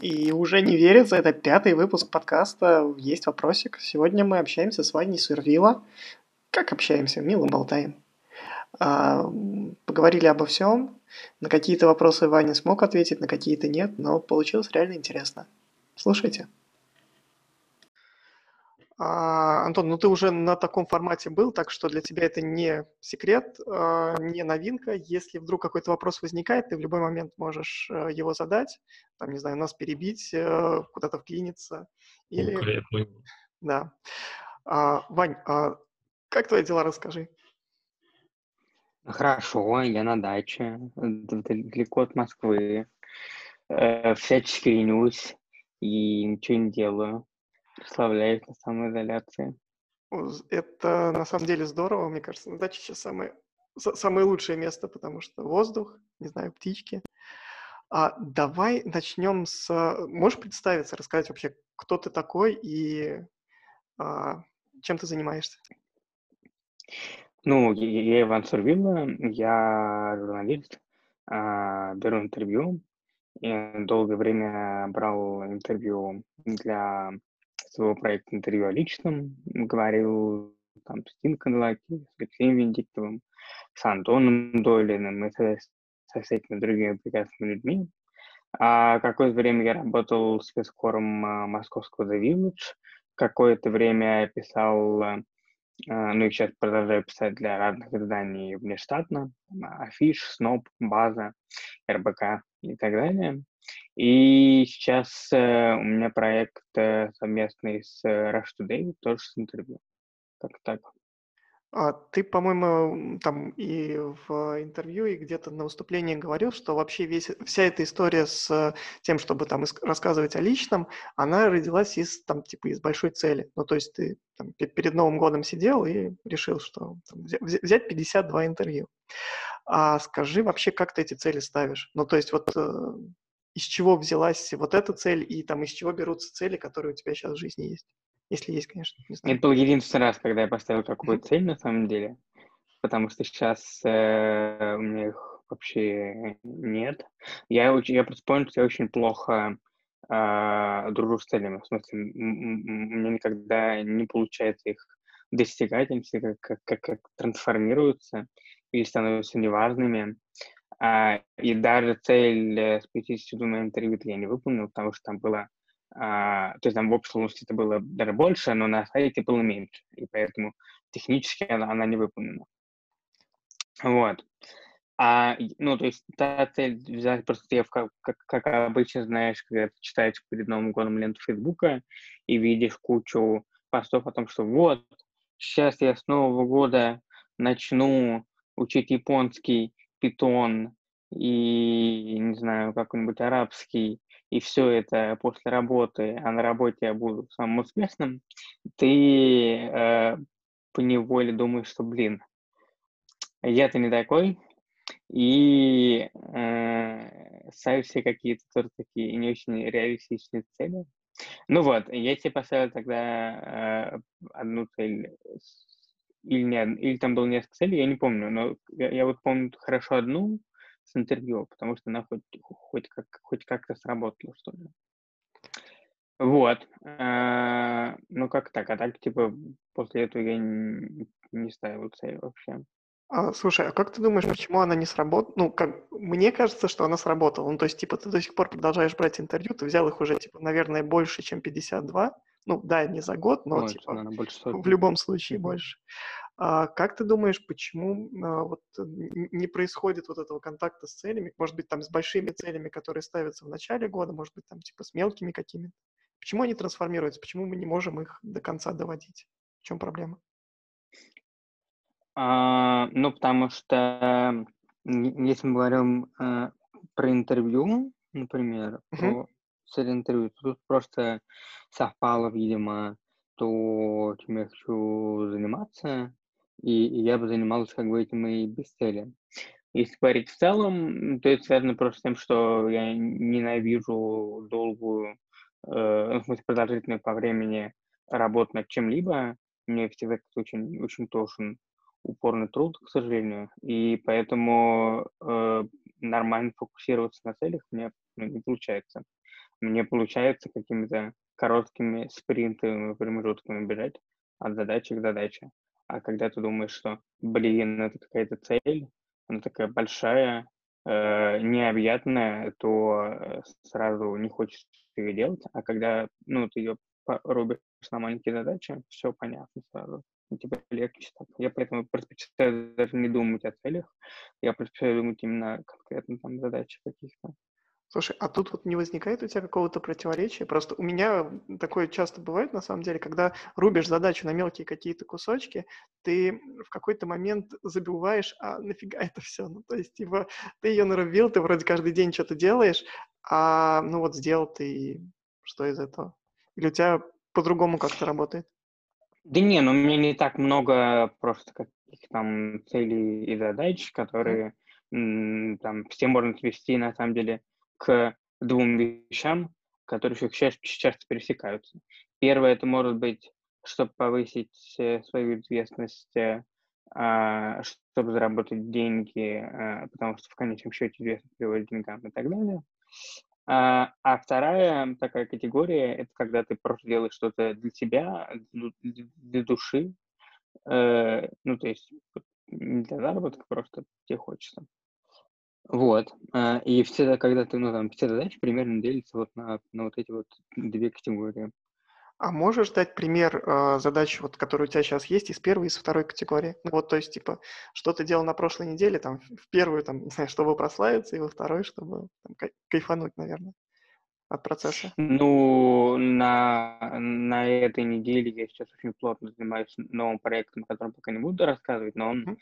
И уже не верится, это пятый выпуск подкаста «Есть вопросик». Сегодня мы общаемся с Ваней Свервила. Как общаемся? Мило болтаем. А, поговорили обо всем. На какие-то вопросы Ваня смог ответить, на какие-то нет, но получилось реально интересно. Слушайте. А, Антон, ну ты уже на таком формате был, так что для тебя это не секрет, а, не новинка. Если вдруг какой-то вопрос возникает, ты в любой момент можешь э, его задать, там, не знаю, нас перебить, э, куда-то вклиниться. Или... Конкретно. Да. А, Вань, а как твои дела, расскажи. Хорошо, я на даче, далеко от Москвы. Э, всячески ленюсь и ничего не делаю прославляюсь на самоизоляции. Это на самом деле здорово, мне кажется. На даче сейчас самое, самое лучшее место, потому что воздух, не знаю, птички. А давай начнем с... Можешь представиться, рассказать вообще, кто ты такой и а, чем ты занимаешься? Ну, я, я Иван Сурвилла, я журналист, а, беру интервью. Я долгое время брал интервью для своего проекта интервью о личном, говорил там с Тим Конлаки, с Алексеем Венедиктовым, с Антоном Дойлиным и со, со всякими другими прекрасными людьми. А какое-то время я работал спецкором а, московского The Village, какое-то время я писал, а, ну и сейчас продолжаю писать для разных изданий внештатно, Афиш, Сноп, База, РБК и так далее. И сейчас э, у меня проект э, совместный с э, Rush Today, тоже с интервью. Как так. А ты, по-моему, там и в интервью, и где-то на выступлении говорил, что вообще весь, вся эта история с тем, чтобы там рассказывать о личном, она родилась из, там, типа, из большой цели. Ну, то есть ты там, перед Новым годом сидел и решил, что там, взять 52 интервью. А скажи вообще, как ты эти цели ставишь? Ну, то есть вот э, из чего взялась вот эта цель и там из чего берутся цели, которые у тебя сейчас в жизни есть? Если есть, конечно. Не знаю. Это был единственный раз, когда я поставил какую-то цель на самом деле, потому что сейчас э, у меня их вообще нет. Я, я просто понял, что я очень плохо э, дружу с целями. В смысле, меня никогда не получается их достигать, они все как, как, как, как трансформируются или становятся неважными. А, и даже цель с 52 интервью я не выполнил, потому что там было, а, то есть там в общей сложности это было даже больше, но на сайте было меньше, и поэтому технически она, она не выполнена. Вот. А, ну, то есть та цель взять просто я, как, как, как обычно знаешь, когда ты читаешь перед Новым годом ленту Фейсбука и видишь кучу постов о том, что вот, сейчас я с Нового года начну учить японский, питон и, не знаю, какой-нибудь арабский, и все это после работы, а на работе я буду самым успешным, ты э, по неволе думаешь, что, блин, я-то не такой, и э, ставишь себе какие-то тоже такие не очень реалистичные цели. Ну вот, я себе поставил тогда э, одну цель или, не, или там было несколько целей, я не помню, но я, я вот помню хорошо одну с интервью, потому что она хоть, хоть, как, хоть как-то сработала, что ли. Вот. А, ну, как так? А так, типа, после этого я не, не ставил цель вообще. А, слушай, а как ты думаешь, почему она не сработала? Ну, как мне кажется, что она сработала. Ну, то есть, типа, ты до сих пор продолжаешь брать интервью, ты взял их уже, типа, наверное, больше, чем 52. Ну, да, не за год, но, больше, типа, наверное, больше в любом случае больше. А как ты думаешь, почему а, вот не происходит вот этого контакта с целями? Может быть, там с большими целями, которые ставятся в начале года, может быть, там типа с мелкими какими-то? Почему они трансформируются? Почему мы не можем их до конца доводить? В чем проблема? А, ну, потому что если мы говорим а, про интервью, например, uh-huh. про цель интервью, тут просто совпало, видимо, то, чем я хочу заниматься, и, и я бы занимался как бы этим и без цели. Если говорить в целом, то это связано просто с тем, что я ненавижу долгую, э, в смысле продолжительную по времени работу над чем-либо. Мне всегда очень, очень тошен упорный труд, к сожалению. И поэтому э, нормально фокусироваться на целях у меня ну, не получается. Мне получается какими-то короткими спринтовыми промежутками бежать от задачи к задаче. А когда ты думаешь, что, блин, это какая-то цель, она такая большая, э, необъятная, то э, сразу не хочется ее делать. А когда ну, ты ее рубишь на маленькие задачи, все понятно сразу. И тебе легче так. Я поэтому предпочитаю даже не думать о целях, я предпочитаю думать именно конкретно там задачи каких-то. Слушай, а тут вот не возникает у тебя какого-то противоречия? Просто у меня такое часто бывает, на самом деле, когда рубишь задачу на мелкие какие-то кусочки, ты в какой-то момент забываешь, а нафига это все? Ну, то есть, типа, ты ее нарубил, ты вроде каждый день что-то делаешь, а ну вот сделал ты, что из этого? Или у тебя по-другому как-то работает? Да не, ну у меня не так много просто каких там целей и задач, которые м, там все можно свести на самом деле к двум вещам, которые часто, часто пересекаются. Первое, это может быть, чтобы повысить э, свою известность, э, а, чтобы заработать деньги, а, потому что в конечном счете известность приводит к деньгам и так далее. А, а вторая такая категория – это когда ты просто делаешь что-то для себя, для, души, э, ну, то есть не для заработка, просто тебе хочется. Вот. А, и все, когда ты, ну, там, все задачи примерно делятся вот на, на вот эти вот две категории. А можешь дать пример э, задач, вот, которые у тебя сейчас есть, из первой и из второй категории? Ну вот, то есть, типа, что ты делал на прошлой неделе, там, в первую, там, не знаю, чтобы прославиться, и во второй, чтобы там, кайфануть, наверное от процесса? Ну, на, на этой неделе я сейчас очень плотно занимаюсь новым проектом, о котором пока не буду рассказывать, но он mm-hmm.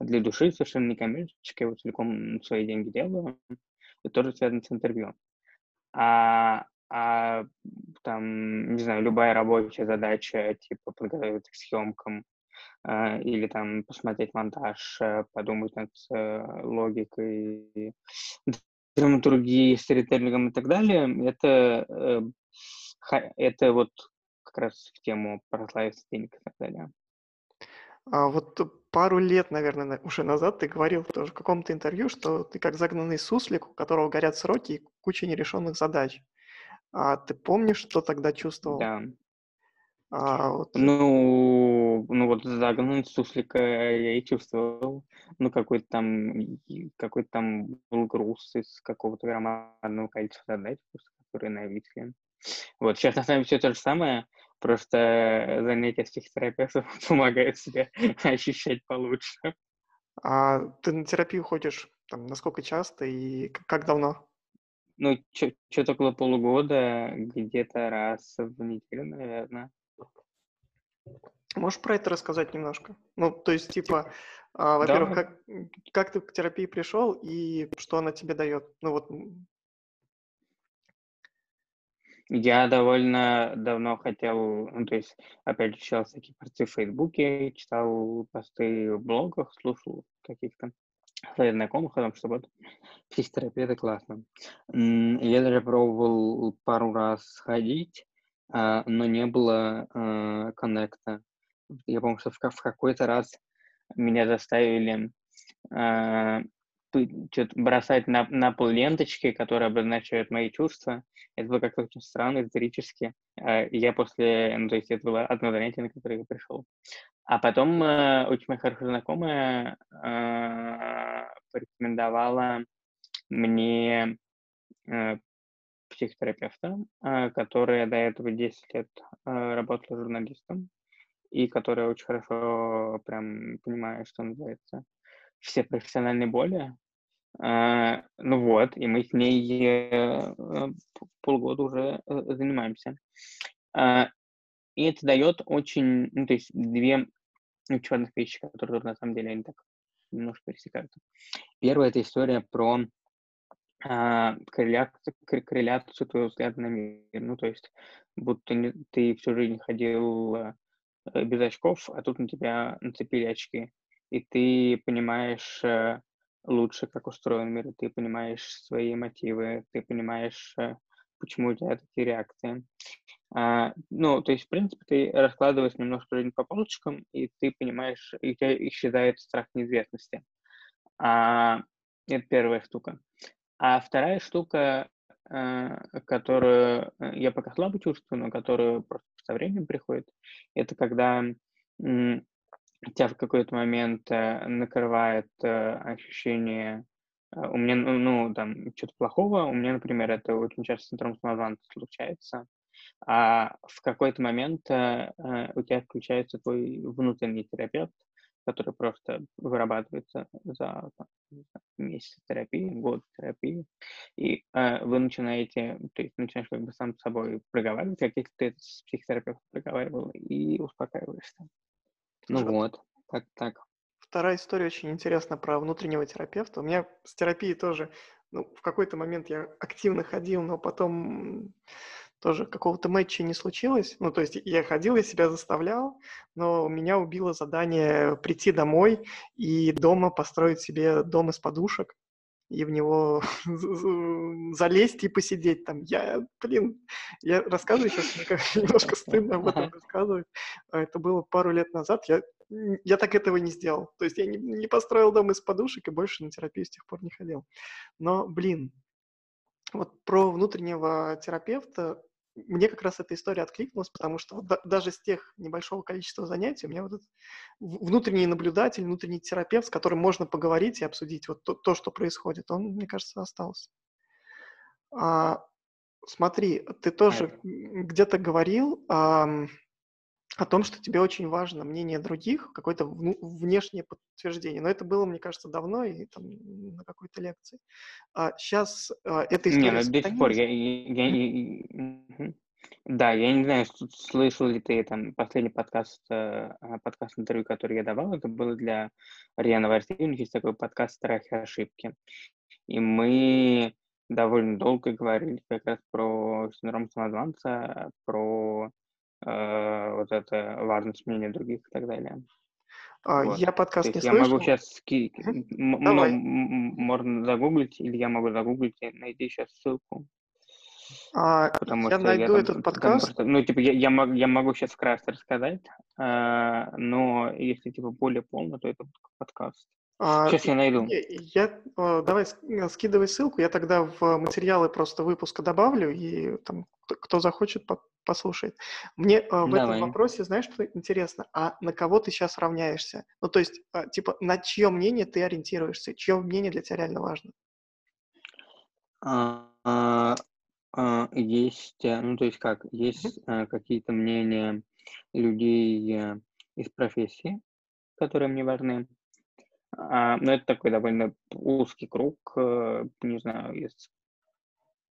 для души совершенно не коммерческий, я его целиком свои деньги делаю, и тоже связан с интервью. А, а там, не знаю, любая рабочая задача, типа подготовиться к съемкам, Uh, или там посмотреть монтаж, uh, подумать над uh, логикой, драматургией, сторителлингом и так далее, это, э, это вот как раз в тему прославиться денег и так далее. А вот пару лет, наверное, уже назад ты говорил тоже в каком-то интервью, что ты как загнанный суслик, у которого горят сроки и куча нерешенных задач. А ты помнишь, что тогда чувствовал? Да. А, вот... Ну, ну вот загнанный суслика я и чувствовал. Ну, какой-то там, какой-то там был груз из какого-то громадного количества задач, которые нависли. Вот, сейчас на самом деле все то же самое, просто занятия с психотерапевтом помогают себе ощущать получше. А ты на терапию ходишь там, насколько часто и как давно? Ну, что-то около полугода, где-то раз в неделю, наверное. Можешь про это рассказать немножко? Ну, то есть, типа, а, во-первых, как, как ты к терапии пришел и что она тебе дает? Ну вот. Я довольно давно хотел, ну, то есть, опять же, читал всякие посты в Фейсбуке, читал посты в блогах, слушал каких-то своих знакомых о том, что вот психотерапия – это классно. Я даже пробовал пару раз сходить, но не было а, коннекта. Я помню, что в, какой-то раз меня заставили э, бросать на, на пол ленточки, которые обозначают мои чувства. Это было как-то очень странно, исторически. Я после, ну, то есть это было одно занятие, на которое я пришел. А потом очень моя хорошая знакомая порекомендовала мне психотерапевта, э, которая до этого 10 лет э, работала журналистом и которая очень хорошо прям понимает, что называется, все профессиональные боли. Uh, ну вот, и мы с ней полгода уже занимаемся. И это дает очень, ну, то есть две важных вещи, которые на самом деле они так немножко пересекаются. Первая – это история про корреляцию, корреляцию твоего взгляда на мир. Ну, то есть, будто не, ты всю жизнь ходил Э, без очков, а тут на тебя нацепили очки. И ты понимаешь э, лучше, как устроен мир, ты понимаешь свои мотивы, ты понимаешь, э, почему у тебя такие реакции. А, ну, то есть, в принципе, ты раскладываешь немножко жизнь по полочкам, и ты понимаешь, и у тебя исчезает страх неизвестности. А, Это первая штука. А вторая штука, э, которую э, я пока слабо чувствую, но которую просто со временем приходит, это когда тебя в какой-то момент э, накрывает ощущение у меня, ну, ну там, что-то плохого. У меня, например, это очень часто синдром самозванца случается. А в какой-то момент у тебя включается твой внутренний терапевт, который просто вырабатывается за там, месяц терапии, год терапии, и э, вы начинаете, то есть начинаешь как бы сам с собой проговаривать, как если ты с психотерапевтом проговаривал, и успокаиваешься. Ну вот, так, так. Вторая история очень интересна про внутреннего терапевта. У меня с терапией тоже, ну, в какой-то момент я активно ходил, но потом тоже какого-то матча не случилось. Ну, то есть я ходил, я себя заставлял, но меня убило задание прийти домой и дома построить себе дом из подушек и в него залезть и посидеть там. Я, блин, я рассказываю сейчас, мне немножко стыдно об этом рассказывать. А это было пару лет назад, я, я так этого не сделал. То есть я не, не построил дом из подушек и больше на терапию с тех пор не ходил. Но, блин, вот про внутреннего терапевта мне как раз эта история откликнулась, потому что вот да, даже с тех небольшого количества занятий у меня вот этот внутренний наблюдатель, внутренний терапевт, с которым можно поговорить и обсудить вот то, то что происходит, он, мне кажется, остался. А, смотри, ты тоже где-то говорил а, о том, что тебе очень важно мнение других, какое-то внешнее подтверждение. Но это было, мне кажется, давно и там на какой-то лекции. А сейчас а, эта история... Не, ну, до сих пор я, я, я, Да, я не знаю, слышал ли ты там последний подкаст, э, а, подкаст интервью, который я давал, это было для РИА Новостей, у них есть такой подкаст «Страхи и ошибки». И мы довольно долго говорили как раз про синдром самозванца, про вот это важность мнения других и так далее. А, вот. Я подкаст не я слышал. могу сейчас ски... ну, можно загуглить, или я могу загуглить и найти сейчас ссылку. А, Потому я что найду я, этот там, подкаст. Там просто, ну, типа, я, я, могу, я могу сейчас вкратце рассказать, э, но если, типа, более полно, то это подкаст. Сейчас я найду. Я, а, давай э, скидывай ссылку, я тогда в материалы просто выпуска добавлю, и там кто захочет, послушает. Мне а, в давай. этом вопросе, знаешь, что интересно? А на кого ты сейчас равняешься? Ну, то есть, а, типа, на чье мнение ты ориентируешься? Чье мнение для тебя реально важно? А, а, а, есть, э, ну, то есть как, есть а, какие-то мнения людей из профессии, которые мне важны, а, но это такой довольно узкий круг, э, не знаю, из,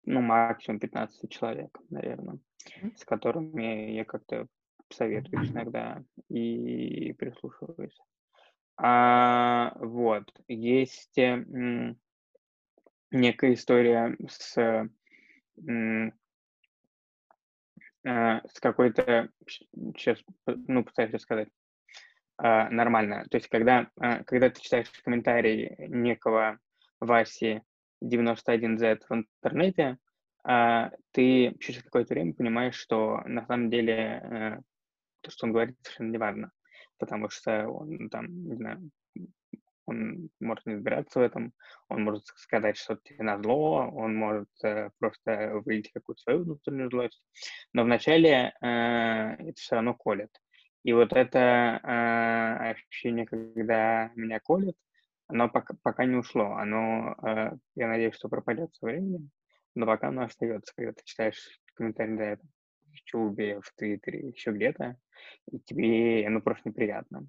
ну, максимум 15 человек, наверное, с которыми я как-то советуюсь иногда и прислушиваюсь. А, вот, есть м, некая история с, м, а, с какой-то, сейчас, ну, постараюсь рассказать, а, нормально. То есть, когда, а, когда ты читаешь комментарий некого Васи 91Z в интернете, а, ты через какое-то время понимаешь, что на самом деле э, то, что он говорит, совершенно не. Потому что он там, не знаю, он может не разбираться в этом, он может сказать что-то тебе на зло, он может э, просто выявить какую-то свою внутреннюю злость. Но вначале э, это все равно колет. И вот это э, ощущение, когда меня колет, оно пока, пока не ушло. Оно, э, я надеюсь, что пропадет со временем, но пока оно остается, когда ты читаешь комментарий до этого в Чубе, в Твиттере, еще где-то, и тебе оно просто неприятно.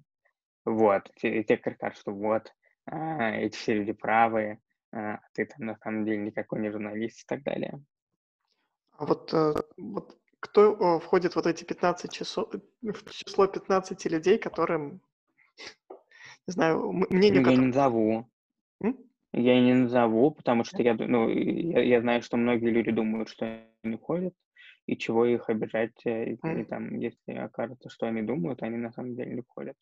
Вот, тебе, тебе кажется, что вот, э, эти все люди правые, э, ты там на самом деле никакой не журналист и так далее. А вот, э, вот кто э, входит вот эти 15 часов, в число 15 людей, которым, не знаю, мнение... Я не назову. М? Я не назову, потому что я, ну, я, я знаю, что многие люди думают, что они входят, и чего их обижать, э, и, и там, если окажется, что они думают, они на самом деле не входят.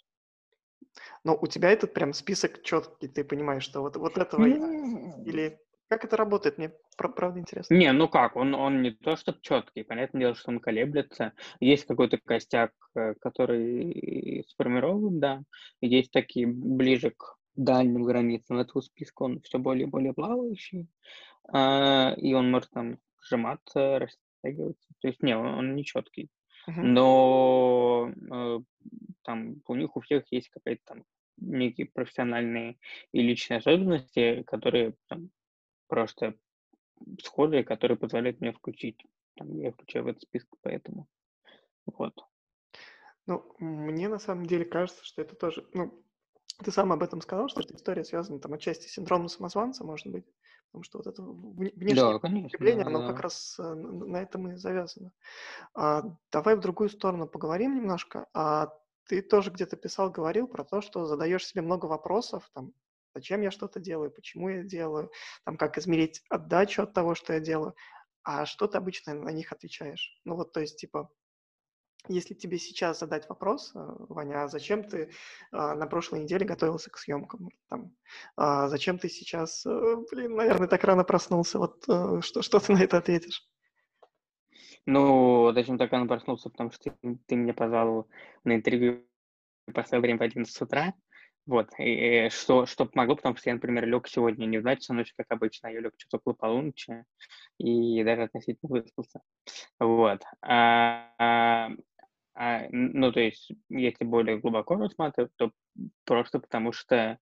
Но у тебя этот прям список четкий, ты понимаешь, что вот, вот этого я... Или как это работает? Мне правда интересно. Не, ну как, он, он не то, что четкий, понятное дело, что он колеблется. Есть какой-то костяк, э, который сформирован, да. Есть такие ближе к дальним границам этого списка, он все более и более плавающий, а, и он может там сжиматься, растягиваться. То есть, не, он, он не четкий. Uh-huh. Но э, там у них у всех есть какая-то там некие профессиональные и личные особенности, которые там, просто схожие, которые позволяют мне включить. Там, я включаю в этот список, поэтому вот. Ну, мне на самом деле кажется, что это тоже, ну, ты сам об этом сказал, что эта история связана там отчасти с синдромом самозванца, может быть, потому что вот это внешнее да, потребление, да, оно да. как раз э, на этом и завязано. А, давай в другую сторону поговорим немножко. А ты тоже где-то писал, говорил про то, что задаешь себе много вопросов, там, зачем я что-то делаю, почему я делаю, там, как измерить отдачу от того, что я делаю, а что ты обычно на них отвечаешь? Ну вот, то есть, типа, если тебе сейчас задать вопрос, э, Ваня, а зачем ты а, на прошлой неделе готовился к съемкам? Там, а, зачем ты сейчас, а, блин, наверное, так рано проснулся? Вот а, что, что ты на это ответишь? Ну, зачем так рано проснулся? Потому что ты, ты меня позвал на интервью поставил время в 11 утра. Вот, и, и что, что помогло, потому что я, например, лег сегодня не в 2 часа ночи, как обычно, я лег что-то около полуночи и даже относительно выспался. Вот. А, а, а, ну, то есть, если более глубоко рассматривать, то просто потому что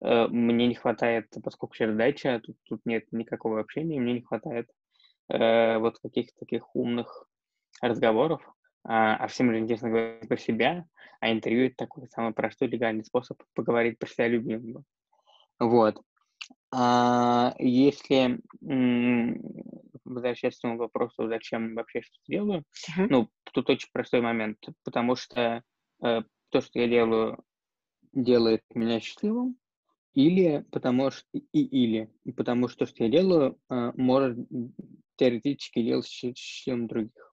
э, мне не хватает, поскольку сейчас дача, тут, тут нет никакого общения, мне не хватает э, вот каких-то таких умных разговоров, а, а всем же интересно говорить про себя, а интервью это такой самый простой легальный способ поговорить про себя любимого. Вот. А если возвращаясь к этому вопросу, зачем вообще что-то делаю, uh-huh. ну, тут очень простой момент, потому что э, то, что я делаю, делает меня счастливым, или потому что и или потому что то, что я делаю, э, может теоретически делать счастливым других.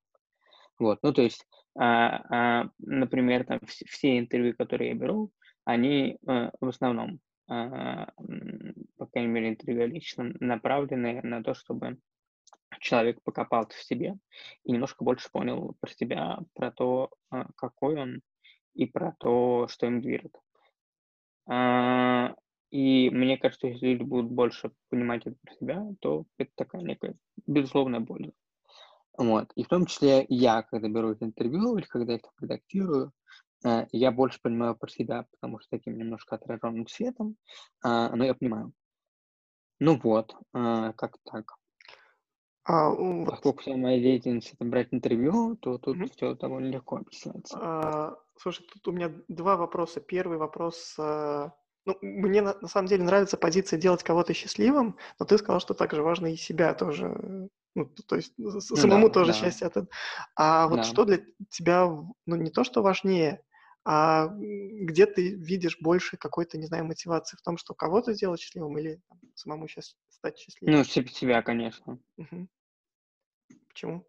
Вот, ну то есть, а, а, например, там все интервью, которые я беру, они а, в основном, а, по крайней мере, интервью лично направлены на то, чтобы человек покопался в себе и немножко больше понял про себя, про то, а, какой он, и про то, что им движет. А, и мне кажется, если люди будут больше понимать это про себя, то это такая некая безусловная боль. Вот. И в том числе я, когда беру это интервью или когда я это редактирую, э, я больше понимаю про себя, потому что таким немножко отраженным светом, а, но я понимаю. Ну вот, э, как так. А, вот. Поскольку вся моя деятельность это брать интервью, то тут mm-hmm. все довольно легко объясняется. А, слушай, тут у меня два вопроса. Первый вопрос. А, ну, мне на, на самом деле нравится позиция делать кого-то счастливым, но ты сказал, что также важно и себя тоже. Ну, то есть ну самому да, тоже да. счастье от этого. А вот да. что для тебя, ну, не то, что важнее, а где ты видишь больше какой-то, не знаю, мотивации в том, что кого-то сделать счастливым или там, самому сейчас стать счастливым? Ну, себя, конечно. Угу. Почему?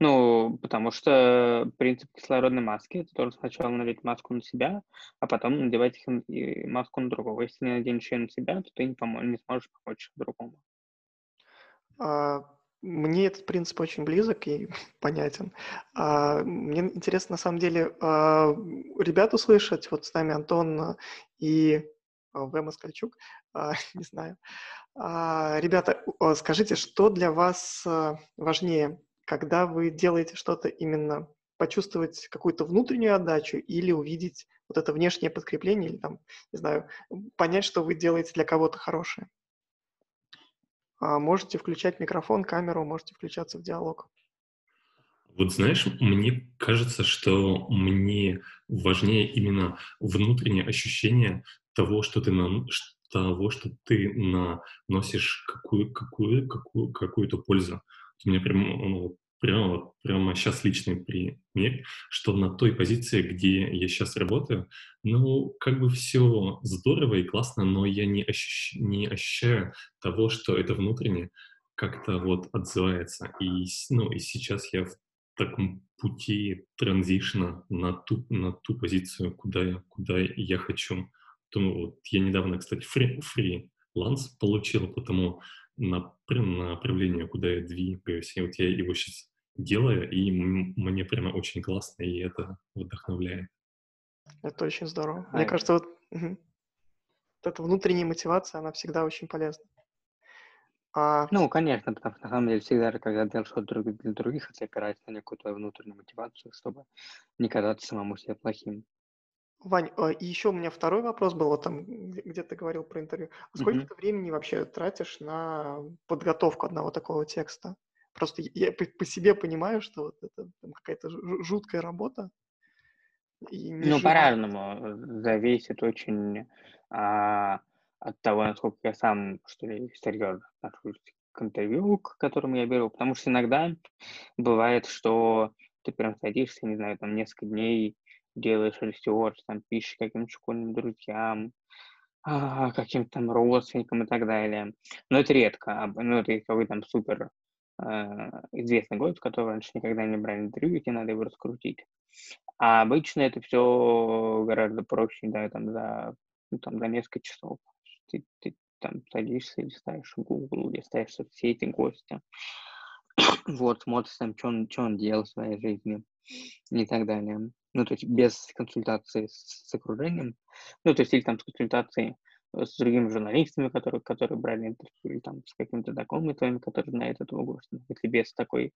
Ну, потому что принцип кислородной маски это тоже сначала надеть маску на себя, а потом надевать маску на другого. Если не наденешь ее на себя, то ты не, помо- не сможешь помочь другому. А, мне этот принцип очень близок и понятен. А, мне интересно, на самом деле, а, ребят услышать, вот с нами Антон и В. Москальчук, не знаю. Ребята, скажите, что для вас важнее, когда вы делаете что-то именно почувствовать какую-то внутреннюю отдачу или увидеть вот это внешнее подкрепление, или там, не знаю, понять, что вы делаете для кого-то хорошее? А, можете включать микрофон, камеру, можете включаться в диалог. Вот знаешь, мне кажется, что мне важнее именно внутреннее ощущение того, что ты, на, того, что ты наносишь какую, какую, какую, какую-то пользу. У меня прям, ну, прямо, прямо сейчас личный пример, что на той позиции, где я сейчас работаю, ну, как бы все здорово и классно, но я не, ощущ, не ощущаю того, что это внутренне как-то вот отзывается. И, ну, и сейчас я в таком пути транзишна на ту, на ту позицию, куда я, куда я хочу. То, вот я недавно, кстати, фри, фриланс получил, потому на, направление, куда я двигаюсь. И вот я его сейчас делаю, и мне прямо очень классно, и это вдохновляет. Это очень здорово. А... Мне кажется, вот... Вот эта внутренняя мотивация, она всегда очень полезна. А... Ну, конечно, потому что на самом деле всегда, когда делаешь что-то для других, это опирается на некую твою внутреннюю мотивацию, чтобы не казаться самому себе плохим. Вань, а, и еще у меня второй вопрос был, вот там, где ты говорил про интервью. А сколько ты времени вообще тратишь на подготовку одного такого текста? Просто я по, по себе понимаю, что вот это какая-то жуткая работа. ну, по-разному. Зависит очень а, от того, насколько я сам, что ли, серьезно отношусь к интервью, к которому я беру. Потому что иногда бывает, что ты прям садишься, не знаю, там несколько дней делаешь research, там пишешь каким-то школьным друзьям, а, каким-то там родственникам и так далее. Но это редко. Ну, это какой там супер э, известный гость, который раньше никогда не брали интервью, тебе надо его раскрутить. А обычно это все гораздо проще, да, там за, ну, там, за несколько часов. Ты, ты там садишься, листаешь Google, листаешь соцсети гостя, вот, смотришь там, что он, что он делал в своей жизни и так далее ну, то есть без консультации с, с окружением, ну, то есть или там с консультацией э, с другими журналистами, которые, которые брали интервью, или там с какими-то знакомыми твоими, которые знают этого гостя, если без такой,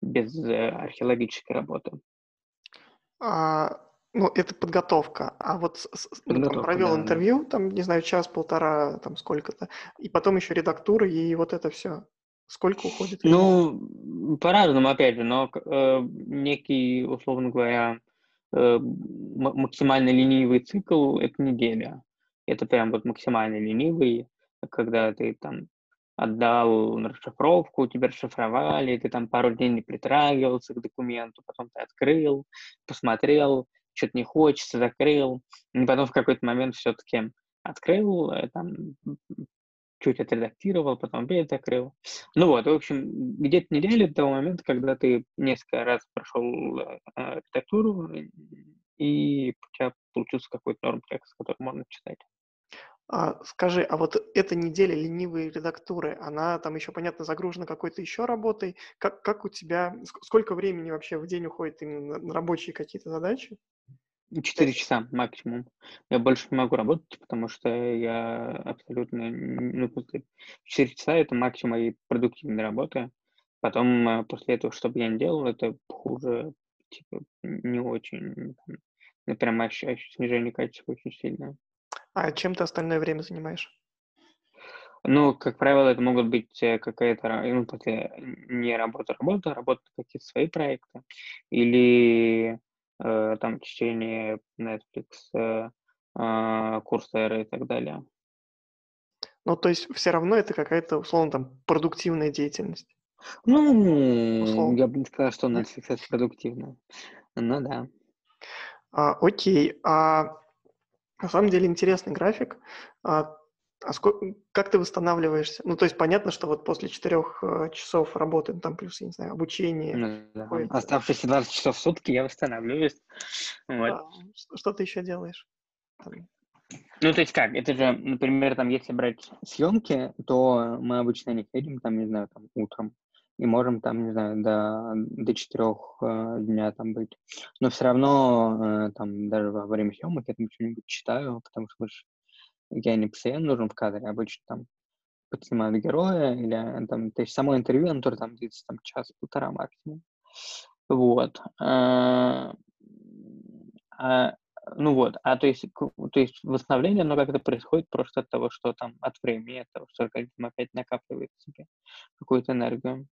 без э, археологической работы. А, ну, это подготовка. А вот с, ну, там, провел да, интервью, да. там, не знаю, час-полтора, там сколько-то, и потом еще редактура, и вот это все. Сколько уходит? Ну, по-разному, опять же, но э, некий, условно говоря, Э, максимально ленивый цикл – это неделя. Это прям вот максимально ленивый, когда ты там отдал на расшифровку, тебя расшифровали, ты там пару дней не притрагивался к документу, потом ты открыл, посмотрел, что-то не хочется, закрыл, и потом в какой-то момент все-таки открыл, э, там чуть отредактировал, потом опять закрыл. Ну вот, в общем, где-то неделя до того момента, когда ты несколько раз прошел э, редактуру, и у тебя получился какой-то норм текст, который можно читать. А, скажи, а вот эта неделя ленивой редактуры, она там еще, понятно, загружена какой-то еще работой. Как, как у тебя, сколько времени вообще в день уходит именно на рабочие какие-то задачи? Четыре часа максимум. Я больше не могу работать, потому что я абсолютно... Ну, четыре часа — это максимум моей продуктивной работы. Потом, э, после этого, что бы я ни делал, это хуже, типа, не очень... Ну, прям ощущаю снижение качества очень сильное. А чем ты остальное время занимаешь? Ну, как правило, это могут быть э, какая-то, ну, после не работа, работа, работа какие-то свои проекты, или э, там чтение Netflix, э, э, и так далее. Ну, то есть все равно это какая-то, условно, там, продуктивная деятельность. Ну, условно. я бы не сказал, что Netflix это продуктивно. Ну да. А, окей. А, на самом деле интересный график. А, а сколько, как ты восстанавливаешься? Ну, то есть понятно, что вот после четырех э, часов работы, ну, там плюс, я не знаю, обучение. Ну, да. Оставшиеся 20 часов в сутки я восстанавливаюсь. Вот. А, что ты еще делаешь? Ну, то есть как, это же, например, там, если брать съемки, то мы обычно не ходим, там, не знаю, там, утром, и можем там, не знаю, до, до четырех э, дня там быть. Но все равно, э, там, даже во время съемок я там что-нибудь читаю, потому что я не постоянно нужен в кадре, обычно там подснимают героя, или там, то есть само интервью, оно тоже там длится там час-полтора максимум. Вот. А, а, ну вот, а то есть, то есть восстановление, оно как-то происходит просто от того, что там от времени, от того, что организм опять накапливает в себе какую-то энергию.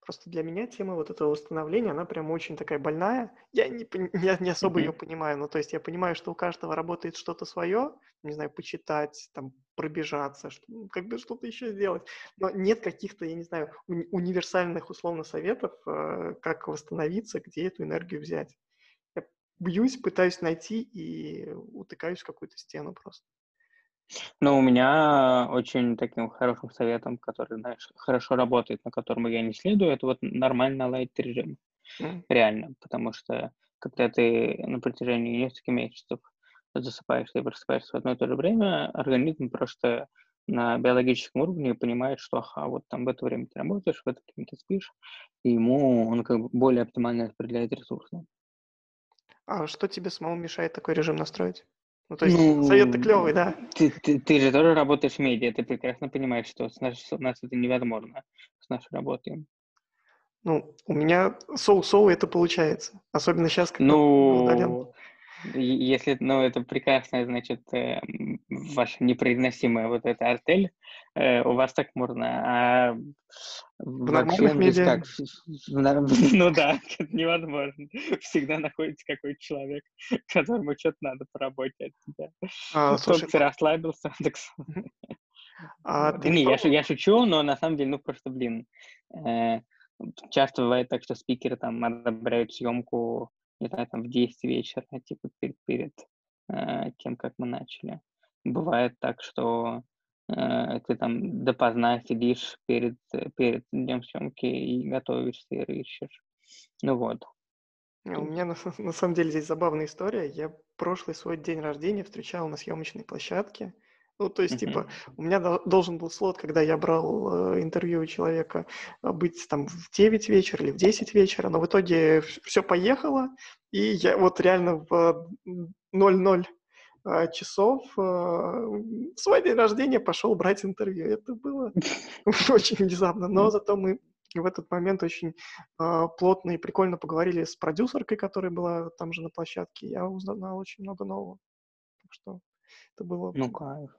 Просто для меня тема вот этого восстановления, она прям очень такая больная. Я не, я не особо ее понимаю. Ну, то есть я понимаю, что у каждого работает что-то свое, не знаю, почитать, там, пробежаться, что, ну, как бы что-то еще сделать. Но нет каких-то, я не знаю, уни- универсальных условно советов, э, как восстановиться, где эту энергию взять. Я бьюсь, пытаюсь найти и утыкаюсь в какую-то стену просто. Ну, у меня очень таким хорошим советом, который, знаешь, хорошо работает, на котором я не следую, это вот нормально лайт режим. Mm. Реально. Потому что когда ты на протяжении нескольких месяцев засыпаешься и просыпаешься в одно и то же время, организм просто на биологическом уровне понимает, что ага, вот там в это время ты работаешь, в это время ты спишь, и ему он как бы более оптимально распределяет ресурсы. А что тебе самому мешает такой режим настроить? Ну, то есть ну, совет-то клевый, да? Ты, ты, ты же тоже работаешь в медиа, ты прекрасно понимаешь, что с наш, у нас это невозможно с нашей работой. Ну, у меня соу-соу это получается. Особенно сейчас, когда ну, удален. Если, ну, это прекрасная, значит, э, ваша непроизносимая вот эта артель, э, у вас так можно, а в нормальных медиа... Как, ну да, это невозможно. Всегда находится какой-то человек, которому что-то надо по работе от тебя. А, слушай, ты расслабился, так... А, ты не, я, я шучу, но на самом деле, ну, просто, блин, э, часто бывает так, что спикеры там одобряют съемку не знаю, там в 10 вечера, типа перед, перед э, тем, как мы начали. Бывает так, что э, ты там допоздна сидишь перед, перед днем съемки и готовишься и рыщешь. Ну вот. У меня на, на самом деле здесь забавная история. Я прошлый свой день рождения встречал на съемочной площадке. Ну, то есть, типа, у меня должен был слот, когда я брал э, интервью у человека, э, быть там в 9 вечера или в 10 вечера, но в итоге все поехало, и я вот реально в 00 э, часов в свой день рождения пошел брать интервью. Это было очень внезапно, но зато мы в этот момент очень плотно и прикольно поговорили с продюсеркой, которая была там же на площадке. Я узнал очень много нового. Так что это было... Ну, кайф.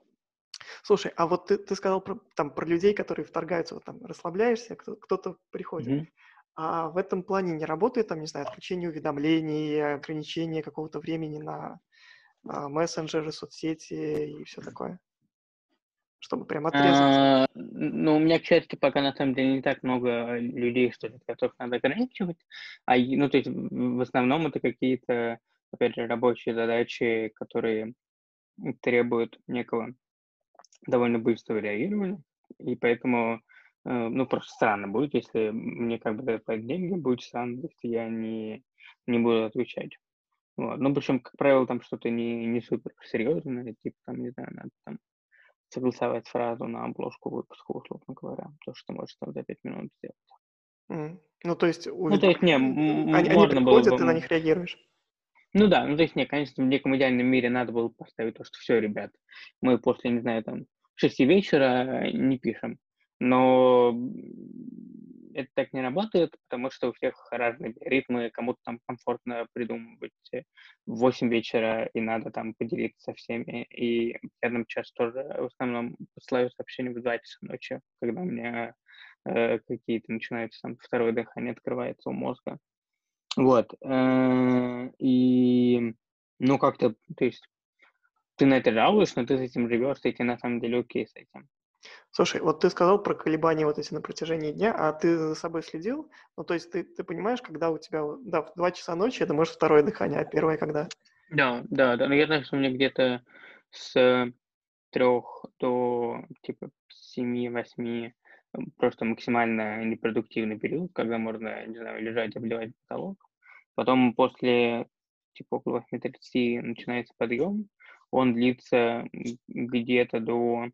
Слушай, а вот ты, ты сказал про, там, про людей, которые вторгаются, вот там расслабляешься, кто, кто-то приходит. Mm-hmm. А в этом плане не работает, там, не знаю, отключение уведомлений, ограничение какого-то времени на а, мессенджеры, соцсети и все такое? Чтобы прям отрезать. А, ну, у меня, к счастью, пока на самом деле не так много людей, что ли, которых надо ограничивать. А, ну, то есть в основном это какие-то, опять же, рабочие задачи, которые требуют некого довольно быстро реагировали, и поэтому, э, ну, просто странно будет, если мне как бы дают деньги, будет странно, если я не, не буду отвечать. Вот. Ну, причем, как правило, там что-то не, не супер серьезное, типа, там, не знаю, надо там согласовать фразу на обложку выпуска, условно говоря, то, что ты можешь там за пять минут сделать. Mm. Ну, то есть... Ну, то есть, не, они, они приходят, было бы... ты на них реагируешь? Ну да, ну то есть, нет, конечно, в неком идеальном мире надо было поставить то, что все, ребят, мы после, не знаю, там, шести вечера не пишем. Но это так не работает, потому что у всех разные ритмы, кому-то там комфортно придумывать в 8 вечера, и надо там поделиться со всеми. И я там час тоже в основном посылаю сообщения в 2 часа ночи, когда у меня э, какие-то начинаются там второе дыхание открывается у мозга. Вот. Э, и, ну, как-то, то есть, ты на это жалуешь, но ты с этим живешь, и тебе на самом деле окей с этим. Слушай, вот ты сказал про колебания вот эти на протяжении дня, а ты за собой следил? Ну, то есть ты, ты понимаешь, когда у тебя, да, в 2 часа ночи, это может второе дыхание, а первое когда? Да, да, да. Знаю, что у меня где-то с трех до, типа, семи-восьми просто максимально непродуктивный период, когда можно, не знаю, лежать, обливать потолок. Потом после типа около 8.30 начинается подъем, он длится где-то до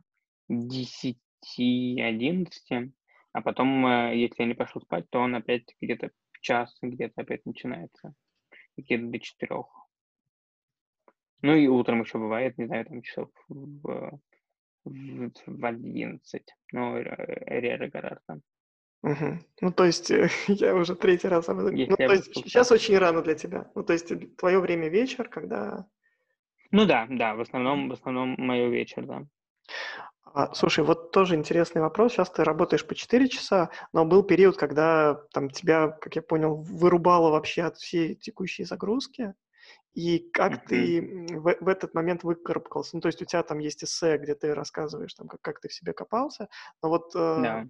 10-11, а потом, э, если я не пошел спать, то он опять где-то в час, где-то опять начинается, где-то до 4. Ну и утром еще бывает, не знаю, там часов в, в, в 11, но реже гораздо. Угу. Ну, то есть, э, я уже третий раз об этом... ну, то есть, сейчас очень рано для тебя. Ну, то есть, твое время вечер, когда... Ну да, да, в основном, в основном мое вечер, да. А, слушай, вот тоже интересный вопрос. Сейчас ты работаешь по 4 часа, но был период, когда там тебя, как я понял, вырубало вообще от всей текущей загрузки. И как mm-hmm. ты в, в этот момент выкарабкался? Ну, то есть у тебя там есть эссе, где ты рассказываешь, там, как, как ты в себе копался. Но вот э, yeah.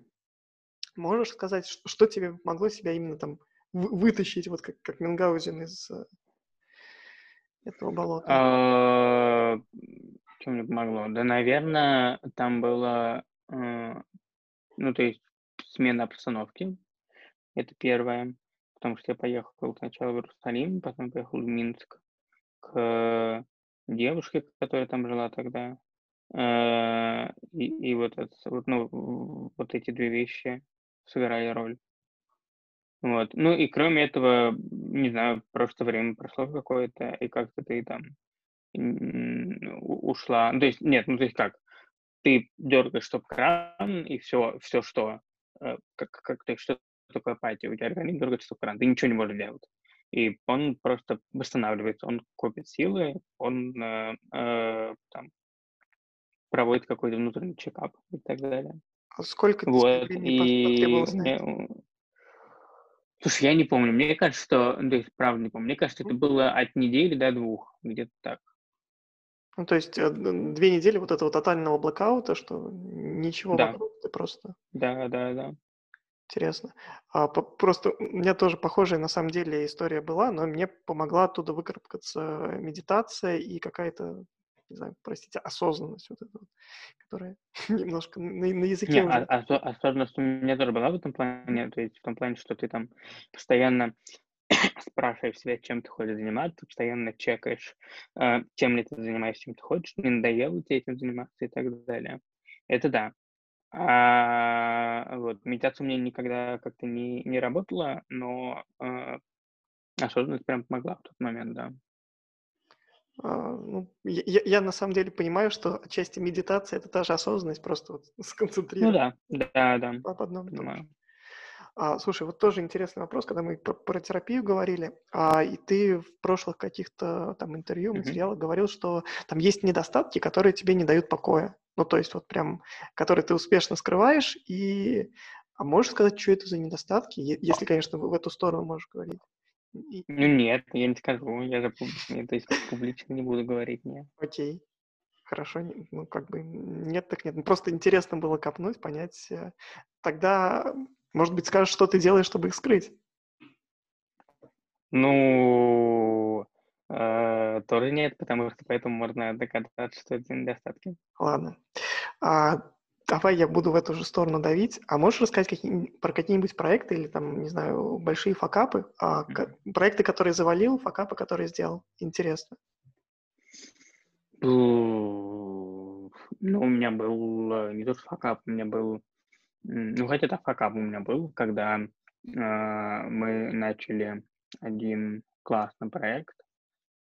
можешь сказать, что, что тебе могло себя именно там вытащить, вот как, как Мингаузен из э, этого болота? А, чем мне помогло? Да, наверное, там было, э, ну, то есть смена обстановки. Это первое. Потому что я поехал сначала в Иерусалим, потом поехал в Минск к девушке, которая там жила тогда. Э, и, и вот, это, вот, ну, вот эти две вещи сыграли роль. Вот. Ну и кроме этого, не знаю, просто время прошло какое-то, и как-то ты там ушла, ну, то есть, нет, ну, то есть как, ты дергаешь стоп-кран, и все, все что, э, как, как, есть, что такое апатия, у тебя организм дергает стоп-кран, ты ничего не можешь делать. И он просто восстанавливается, он копит силы, он э, э, там, проводит какой-то внутренний чекап и так далее. А сколько вот, и... Мне... Слушай, я не помню. Мне кажется, что... То есть, правда не помню. Мне кажется, это было от недели до двух, где-то так. Ну, то есть э, две недели вот этого тотального блокаута, что ничего да. вокруг, ты просто... Да, да, да. Интересно. А, по, просто у меня тоже похожая на самом деле история была, но мне помогла оттуда выкарабкаться медитация и какая-то не знаю, простите, осознанность вот эта которая немножко на, на языке Не, уже. А, а, осознанность у меня тоже была в этом плане, то есть в том плане, что ты там постоянно спрашиваешь себя, чем ты хочешь заниматься, постоянно чекаешь, э, чем ли ты занимаешься, чем ты хочешь, не надоело тебе этим заниматься и так далее. Это да. А, вот, медитация у меня никогда как-то не, не работала, но э, осознанность прям помогла в тот момент, да. А, ну, я, я на самом деле понимаю, что отчасти медитация это та же осознанность, просто вот Ну сконцентрировать да, да, да, об одном понимаю. А, слушай, вот тоже интересный вопрос, когда мы про, про терапию говорили, а, и ты в прошлых каких-то там интервью, материалах говорил, что там есть недостатки, которые тебе не дают покоя. Ну, то есть вот прям, которые ты успешно скрываешь, и... А можешь сказать, что это за недостатки, если, конечно, в эту сторону можешь говорить? Ну нет, я не скажу, я же пуб- то есть публично не буду говорить, нет. Окей. Хорошо, ну как бы нет так нет. Ну, просто интересно было копнуть, понять. э, Тогда, может быть, скажешь, что ты делаешь, чтобы их скрыть? Ну, э, тоже нет, потому что поэтому можно догадаться, что это недостатки. Ладно. А, давай я буду в эту же сторону давить. А можешь рассказать какие, про какие-нибудь проекты или там, не знаю, большие факапы? А, ка- проекты, которые завалил, факапы, которые сделал? Интересно. Ну, у меня был э, не то что факап, у меня был, ну хотя это факап у меня был, когда э, мы начали один классный проект,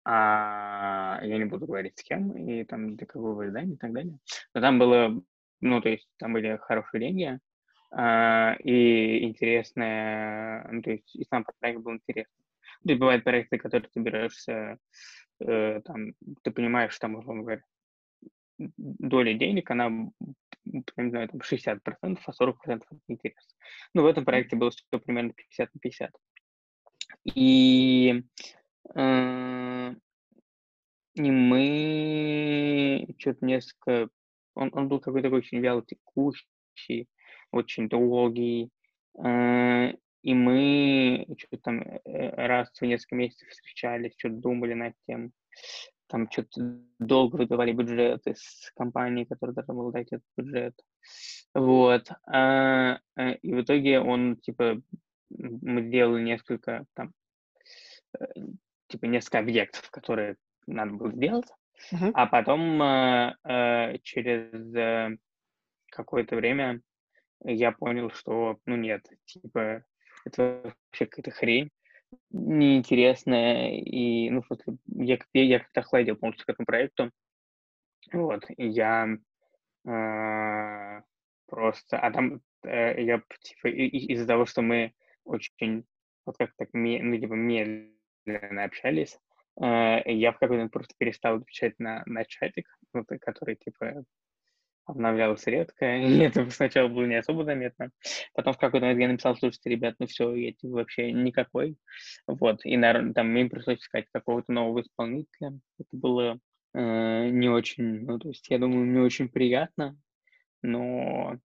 а я не буду говорить с кем и там для какого издания и так далее. Но там было, ну то есть там были хорошие деньги а, и интересная, ну то есть и сам проект был интересный. То есть бывают проекты, которые ты берешься, э, там, ты понимаешь, что там, условно говоря, доля денег, она, не знаю, там 60%, а 40% это интерес. Ну, в этом проекте было примерно 50 на 50. И, э, и мы что-то несколько... Он, он был какой-то очень вяло текущий, очень долгий. э, и мы что-то там э, раз в несколько месяцев встречались, что-то думали над тем, там что-то долго выбивали бюджет из компании, которая должна была дать этот бюджет. Вот. А, э, и в итоге он, типа, мы сделали несколько там, э, типа, несколько объектов, которые надо было сделать, Мгм. а потом э, э, через э, какое-то время я понял, что, ну нет, типа, это вообще какая-то хрень неинтересная, и, ну, в смысле, я, я, я как-то охладел полностью к этому проекту, вот, и я э, просто, а там э, я, типа, из-за того, что мы очень, вот как так, ну, типа, медленно общались, э, я в какой-то момент просто перестал отвечать на, на чатик, который, типа, обновлялся редко, и это сначала было не особо заметно. Потом в какой-то момент я написал, слушайте, ребят, ну все, я типа, вообще никакой. Вот, и наверное, там мне пришлось искать какого-то нового исполнителя. Это было э, не очень, ну, то есть, я думаю, не очень приятно, но,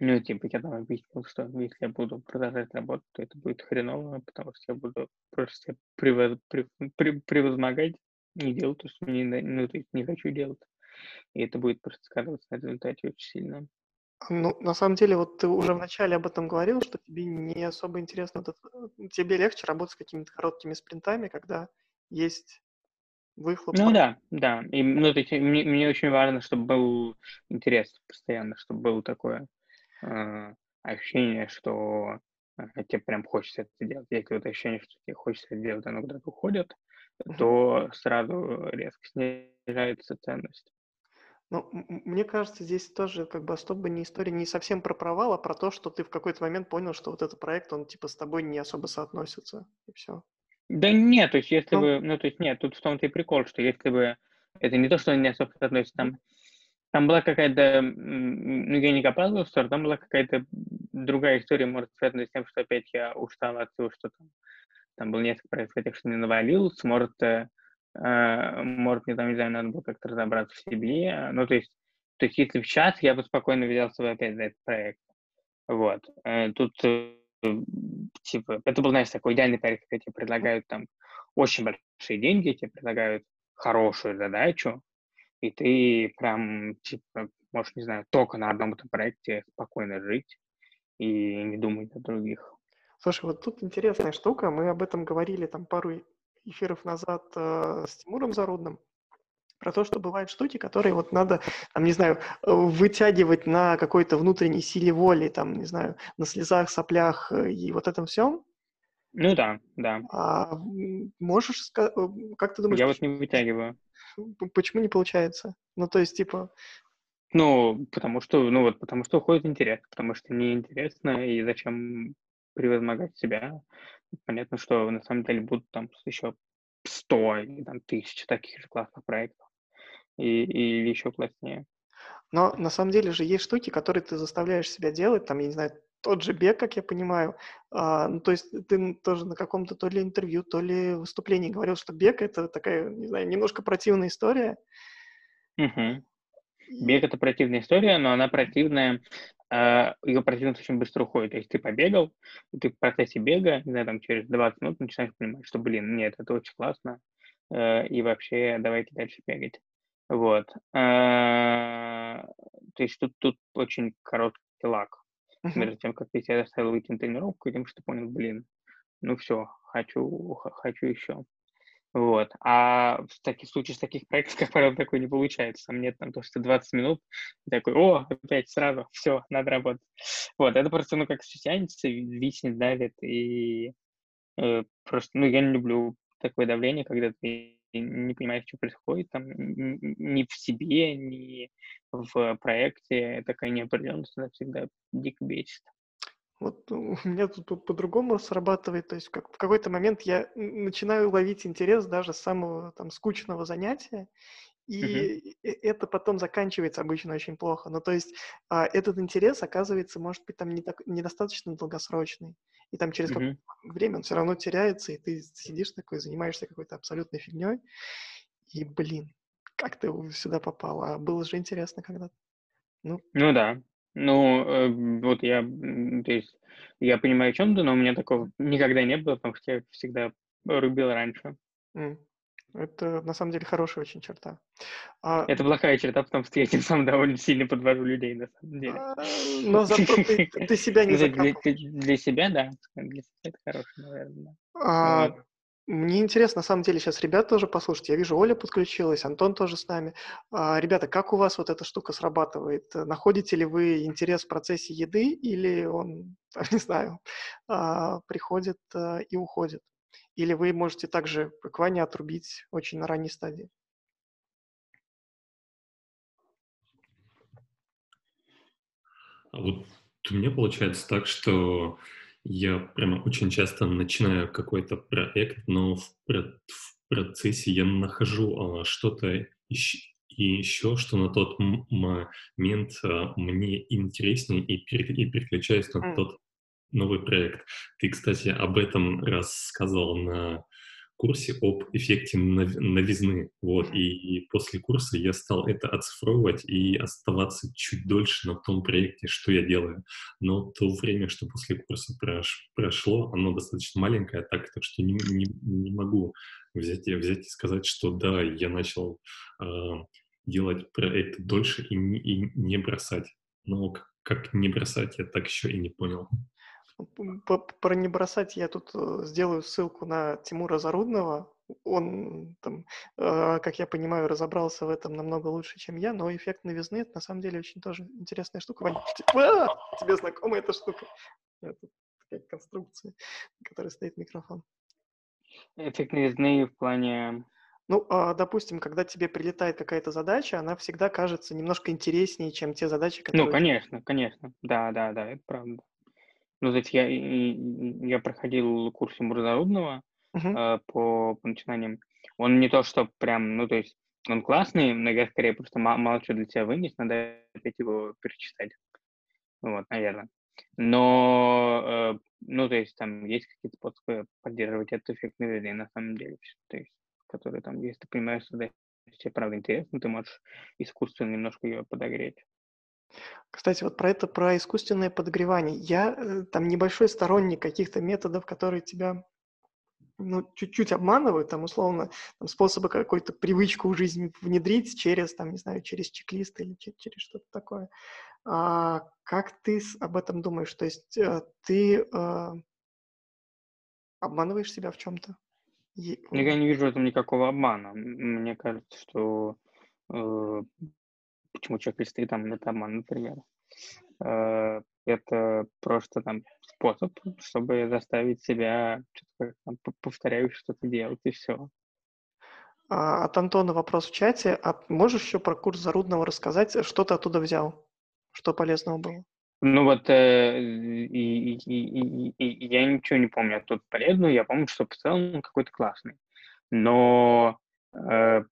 ну, типа, я там объяснил, что если я буду продолжать работать, то это будет хреново, потому что я буду просто превоз- прев- пре- превозмогать и делать то, что не- ну, то есть, не хочу делать. И это будет просто сказываться на результате очень сильно. Ну, на самом деле, вот ты уже вначале об этом говорил, что тебе не особо интересно, вот это, э, тебе легче работать с какими-то короткими спринтами, когда есть выхлоп. Ну да, да. И, ну, то есть мне, мне очень важно, чтобы был интерес постоянно, чтобы было такое э, ощущение, что э, тебе прям хочется это делать. Если вот ощущение, что тебе хочется это делать, оно куда-то уходит, то сразу резко снижается ценность. Ну, мне кажется, здесь тоже как бы особо не история не совсем про провал, а про то, что ты в какой-то момент понял, что вот этот проект, он типа с тобой не особо соотносится, и все. Да нет, то есть если ну, бы, ну то есть нет, тут в том-то и прикол, что если бы, это не то, что он не особо соотносится, там, там была какая-то, ну я не копал в там была какая-то другая история, может, связанная с тем, что опять я устал от того, что там, там было несколько проектов, что не навалился, может, э, Э, может, мне там, не знаю, надо было как-то разобраться в себе. Ну, то есть, то есть, если в час, я бы спокойно взялся бы опять за этот проект. Вот. Э, тут, э, типа, это был, знаешь, такой идеальный проект, когда тебе предлагают там очень большие деньги, тебе предлагают хорошую задачу, и ты прям, типа, можешь, не знаю, только на одном этом проекте спокойно жить и не думать о других. Слушай, вот тут интересная штука, мы об этом говорили там пару эфиров назад э, с Тимуром Зарудным, про то, что бывают штуки, которые вот надо, там, не знаю, вытягивать на какой-то внутренней силе воли, там, не знаю, на слезах, соплях э, и вот этом всем. Ну да, да. А можешь сказать, э, как ты думаешь? Я вот не вытягиваю. Почему не получается? Ну, то есть, типа... Ну, потому что, ну вот, потому что уходит интерес, потому что неинтересно, и зачем превозмогать себя понятно, что на самом деле будут там еще 100 или там тысяч таких же классных проектов и, или еще класснее. Но на самом деле же есть штуки, которые ты заставляешь себя делать, там, я не знаю, тот же бег, как я понимаю, а, ну, то есть ты тоже на каком-то то ли интервью, то ли выступлении говорил, что бег — это такая, не знаю, немножко противная история. Угу. Бег — это противная история, но она противная а, ее противность очень быстро уходит. То есть ты побегал, и ты в процессе бега, не знаю, там через 20 минут начинаешь понимать, что, блин, нет, это очень классно, э, и вообще давайте дальше бегать. Вот. А, то есть тут, тут очень короткий лак. Между тем, как ты себя заставил выйти на тренировку, и тем, что понял, блин, ну все, хочу, хочу еще. Вот. А в таких случаях, с таких проектов, как правило, такое не получается. Там нет там то, что 20 минут, такой, о, опять сразу, все, надо работать. Вот, это просто, ну, как все тянется, виснет, давит, и э, просто, ну, я не люблю такое давление, когда ты не понимаешь, что происходит, там, ни в себе, ни в проекте, такая неопределенность, она всегда дико бесит. Вот у меня тут по-другому срабатывает, то есть как, в какой-то момент я начинаю ловить интерес даже самого там скучного занятия, и uh-huh. это потом заканчивается обычно очень плохо. Ну, то есть а, этот интерес, оказывается, может быть там не так, недостаточно долгосрочный. И там через uh-huh. какое-то время он все равно теряется, и ты сидишь такой, занимаешься какой-то абсолютной фигней, и, блин, как ты сюда попал? А было же интересно когда-то. Ну, ну да, ну, э, вот я, то есть, я понимаю, о чем ты, но у меня такого никогда не было, потому что я всегда рубил раньше. Mm. Это на самом деле хорошая очень черта. А... Это плохая черта, потому что я тем самым довольно сильно подвожу людей, на самом деле. А, но зато ты, ты себя не закапываешь. Для, для себя, да. Для себя это хорошее, наверное. А, мне интересно, на самом деле, сейчас ребят тоже послушать. Я вижу, Оля подключилась, Антон тоже с нами. А, ребята, как у вас вот эта штука срабатывает? Находите ли вы интерес в процессе еды или он, не знаю, а, приходит а, и уходит? Или вы можете также, Ваня, отрубить очень на ранней стадии? Вот у меня получается так, что я прямо очень часто начинаю какой-то проект, но в, в процессе я нахожу а, что-то и еще, что на тот момент а, мне интереснее, и, пер- и переключаюсь на mm. тот новый проект. Ты, кстати, об этом рассказывал на курсе об эффекте новизны. Вот. И, после курса я стал это оцифровывать и оставаться чуть дольше на том проекте, что я делаю. Но то время, что после курса прош, прошло, оно достаточно маленькое, так, так что не, не, не могу взять, взять и сказать, что да, я начал э, делать проект дольше и, и не бросать. Но как не бросать, я так еще и не понял. Про не бросать я тут э, сделаю ссылку на Тимура Зарудного. Он, там, э, как я понимаю, разобрался в этом намного лучше, чем я, но эффект новизны — это на самом деле очень тоже интересная штука. Вань, а, тебе знакома эта штука? Это такая конструкция, на которой стоит микрофон. Эффект новизны в плане... Ну, а, допустим, когда тебе прилетает какая-то задача, она всегда кажется немножко интереснее, чем те задачи, Ну, которые... конечно, конечно. Да, да, да, это правда. Ну, то есть я, и- и- я проходил курс Мурзарудного Мгм. э, по, по начинаниям. Он не то, что прям, ну, то есть он классный, но я скорее просто ма- мало что для себя вынес, надо опять его перечитать. Вот, наверное. Но, э, ну, то есть там есть какие-то способы поддерживать этот эффект новизны на самом деле. То есть, которые там, если ты понимаешь, что да, тебе правда интересно, ты можешь искусственно немножко ее подогреть. Кстати, вот про это, про искусственное подогревание. Я э, там небольшой сторонник каких-то методов, которые тебя ну, чуть-чуть обманывают, там, условно, там, способы какой-то привычку в жизнь внедрить через, там, не знаю, через чек-лист или че- через что-то такое. А, как ты об этом думаешь? То есть э, ты э, обманываешь себя в чем-то? Я не вижу в этом никакого обмана. Мне кажется, что э, почему чек-листы там это обман, например. Э, это просто там способ, чтобы заставить себя что-то там, повторяю что-то делать, и все. А, от Антона вопрос в чате. А можешь еще про курс Зарудного рассказать? Что ты оттуда взял? Что полезного было? Ну вот, э, и, и- и- и- я ничего не помню оттуда полезного, я помню, что в целом какой-то классный. Но э,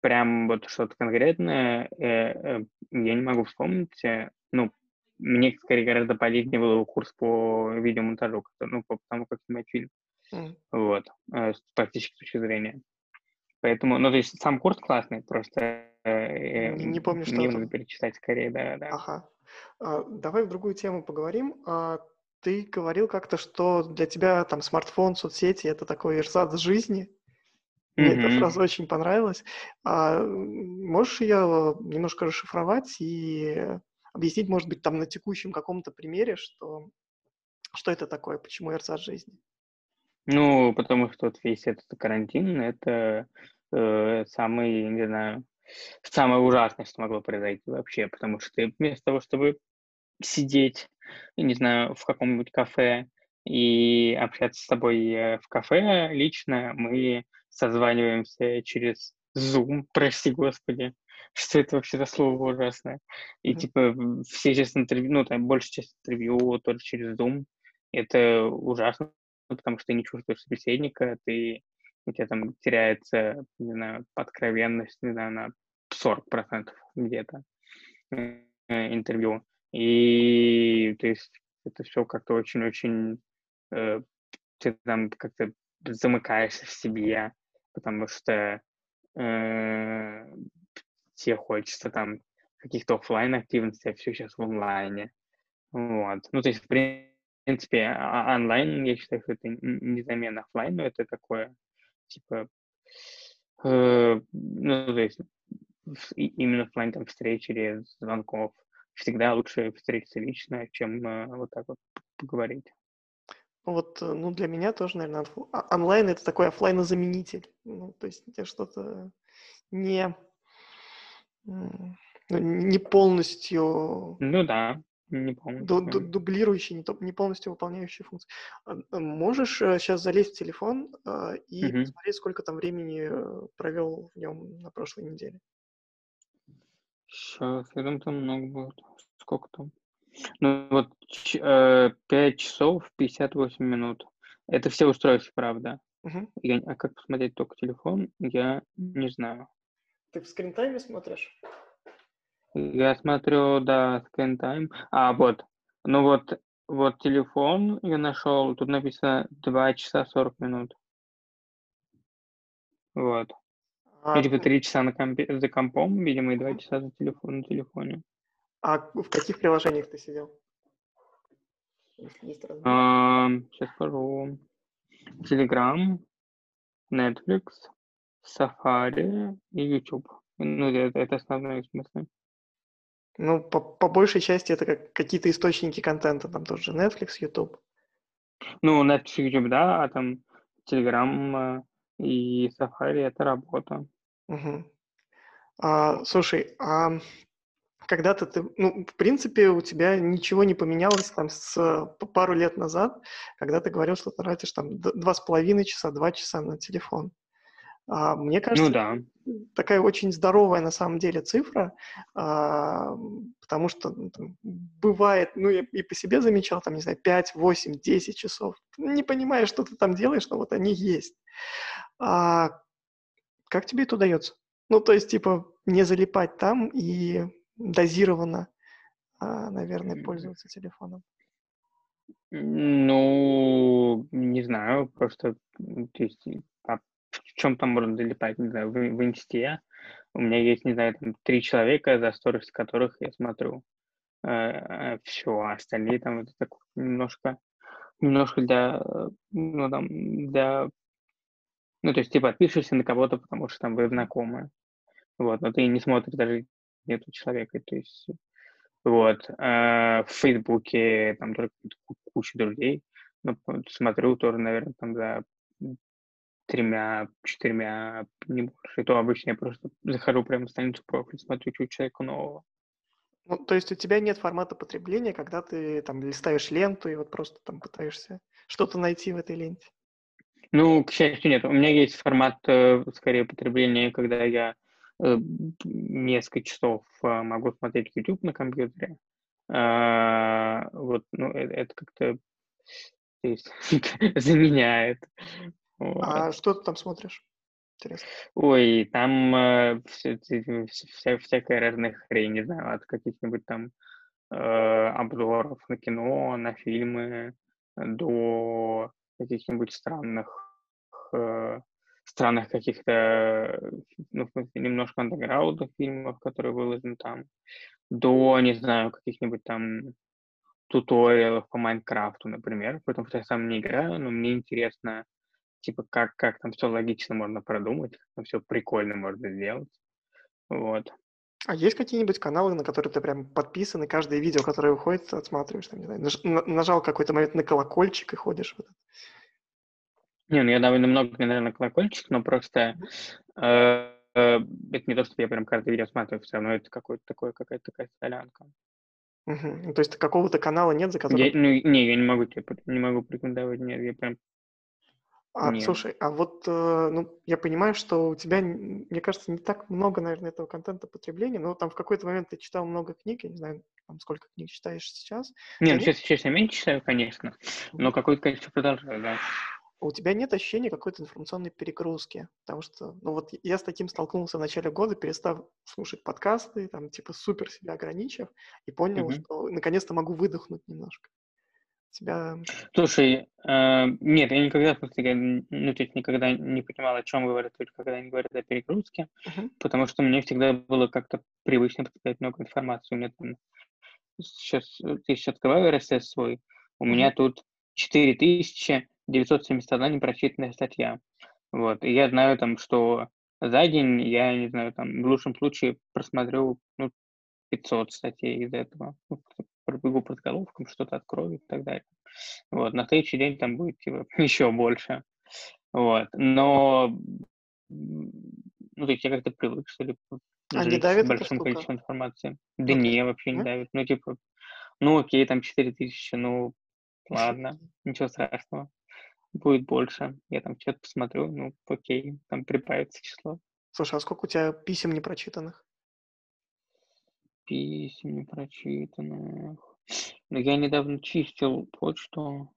прям вот что-то конкретное э, э, я не могу вспомнить. э, Ну, мне скорее гораздо полезнее был курс по видеомонтажу, ну, по тому, как снимать фильм. Вот, с практической точки зрения. Поэтому, ну, то есть сам курс классный, просто Не- помню, что мне надо перечитать скорее, да, да. Ага. А, давай в другую тему поговорим. А, ты говорил как-то, что для тебя там смартфон, соцсети — это такой эрзац жизни. Мне эта Мгм. фраза очень понравилась. А, можешь ее немножко расшифровать и объяснить, может быть, там на текущем каком-то примере, что, что это такое, почему эрзац жизни? Ну, потому что вот весь этот карантин, это э, самый, не знаю, самое ужасное, что могло произойти вообще, потому что ты вместо того, чтобы сидеть, не знаю, в каком-нибудь кафе и общаться с тобой э, в кафе лично, мы созваниваемся через Zoom, прости господи, что это вообще за слово ужасное. И типа все часть интервью, ну там большая часть интервью тоже через Zoom, это ужасно, потому что ты не чувствуешь собеседника, ты, у тебя там теряется, не знаю, откровенность, не знаю, на 40% где-то э, интервью. И то есть это все как-то очень-очень э, ты там как-то замыкаешься в себе, потому что э, тебе хочется там каких-то оффлайн активностей, а все сейчас в онлайне. Вот. Ну, то есть, в принципе, а- онлайн, я считаю, что это н- не замена оффлайн, но это такое, типа, э, ну, то есть, именно плане там встреч или звонков всегда лучше встретиться лично, чем э, вот так вот поговорить. Вот, э, ну, для меня тоже, наверное, онлайн — это такой оффлайн-заменитель. Ну, то есть это что-то не, ну, не полностью Ну да, не ду- полностью. ду- дублирующий, не, не полностью выполняющий функцию. А, а Можешь сейчас залезть в телефон а, и Мгм. посмотреть, сколько там времени э, провел в нем на прошлой неделе? Сейчас, я думаю, там много будет. Сколько там? Ну вот э, 5 часов 58 минут. Это все устройства, правда. Мгм. Я, а как посмотреть только телефон, я не знаю. Ты в скринтайме смотришь? Я смотрю, да, time. А, вот. Ну вот, вот телефон я нашел. Тут написано 2 часа 40 минут. Вот. А, Ну, типа 3 часа на компе, за компом, видимо, и 2 часа за телефон, на телефоне. А в каких приложениях ты сидел? Сейчас скажу. Telegram, Netflix, Safari и YouTube. Ну, это, это основные смыслы. Ну, по, по большей части это как какие-то источники контента, там тоже Netflix, YouTube. Ну, Netflix, YouTube, да, а там Telegram э, и Safari — это работа. Мгм. А, слушай, а когда-то ты, ну, в принципе, у тебя ничего не поменялось там с пару лет назад, когда ты говорил, что тратишь там два с половиной часа, два часа на телефон. А, мне кажется, Ну да. такая очень здоровая на самом деле цифра, а, потому что ну, там, бывает, ну я и по себе замечал, там, не знаю, 5, 8, 10 часов. Не понимаешь, что ты там делаешь, но вот они есть. А как тебе это удается? Ну, то есть, типа, не залипать там и дозированно, а, наверное, пользоваться телефоном. Ну, не знаю, просто, то есть, а в чем там можно залипать, не знаю, в, в инсте. У меня есть, не знаю, там три человека, за сторис которых я смотрю. Э, все, а остальные там это так немножко, немножко для, ну, там, для, ну, то есть ты подпишешься на кого-то, потому что там вы знакомы. Вот, но ты не смотришь даже нету человека, то есть вот. А в Фейсбуке там тоже куча друзей. Ну, смотрю тоже, наверное, там за тремя, четырьмя, не больше. И то обычно я просто захожу прямо в страницу профиль, смотрю, что у человека нового. Ну, то есть у тебя нет формата потребления, когда ты там листаешь ленту и вот просто там пытаешься что-то найти в этой ленте? Ну, к счастью, нет. У меня есть формат, э, скорее, потребления, когда я э, несколько часов э, могу смотреть YouTube на компьютере. А, вот, ну, это, это как-то заменяет вот. А что ты там смотришь? Интересно. Ой, там э, вся, вся, всякая разная хрень, не знаю, от каких-нибудь там э, обзоров на кино, на фильмы, до каких-нибудь странных, э, странных каких-то, ну, немножко андеграундных фильмов, которые выложены там, до, не знаю, каких-нибудь там туториалов по Майнкрафту, например, потому что я сам не играю, но мне интересно типа, как, как там все логично можно продумать, как там все прикольно можно сделать. Вот. А есть какие-нибудь каналы, на которые ты прям подписан, и каждое видео, которое выходит, отсматриваешь, там, не знаю, наж, нажал какой-то момент на колокольчик и ходишь в этот? Не, ну я довольно много, наверное, колокольчик, но просто э, э, это не то, что я прям каждое видео смотрю, все равно это какой-то такой, какая-то такая солянка. Угу. То есть какого-то канала нет, за которым... Я, ну, не, я не могу тебе не могу порекомендовать, нет, я прям а, слушай, а вот, э, ну, я понимаю, что у тебя, мне кажется, не так много, наверное, этого контента потребления, но там в какой-то момент ты читал много книг, я не знаю, там, сколько книг читаешь сейчас. Не, ну, сейчас, сейчас я меньше читаю, конечно, но какое-то количество продолжаю, да. У тебя нет ощущения какой-то информационной перегрузки, потому что, ну вот я с таким столкнулся в начале года, перестав слушать подкасты, там, типа, супер себя ограничив, и понял, mm-hmm. что наконец-то могу выдохнуть немножко тебя... Слушай, э, нет, я никогда, ну, то есть никогда не понимал, о чем говорят, только когда они говорят о перегрузке, uh-huh. потому что мне всегда было как-то привычно поставить много информации. У меня там сейчас, я сейчас открываю RSS свой, у uh-huh. меня тут 4971 непрочитанная статья. Вот, и я знаю там, что за день я, не знаю, там, в лучшем случае просмотрю, ну, 500 статей из этого. Ну, пробегу под головком, что-то открою и так далее. Вот, на следующий день там будет типа, еще больше. Вот, но ну, то есть я как-то привык, что ли, а не давит большим количеством информации. Да okay. не, вообще не давит. Ну, типа, ну, окей, там 4000, ну, ладно, ничего страшного. Будет больше. Я там что-то посмотрю, ну, окей, там прибавится число. Слушай, а сколько у тебя писем непрочитанных? писем непрочитанных. Но я недавно чистил почту.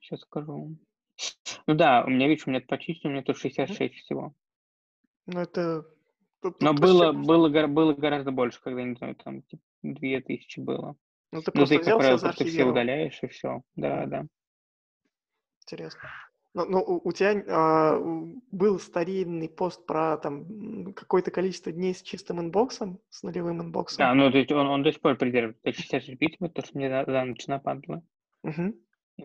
Сейчас скажу. Ну да, у меня, видишь, у меня почистил, у меня тут 66 всего. Ну это... Тут, Но было, было, было, было гораздо больше, когда, не знаю, там типа, 2000 было. Ну ты просто ну, ты, взял, как правило, все, все удаляешь, и все. Да, да. Интересно. Ну, ну у, у тебя а, был старинный пост про там какое-то количество дней с чистым инбоксом, с нулевым инбоксом. Да, ну то есть он, он до сих пор придерживается 66 битов, то, что мне за, за ночь нападло. Угу.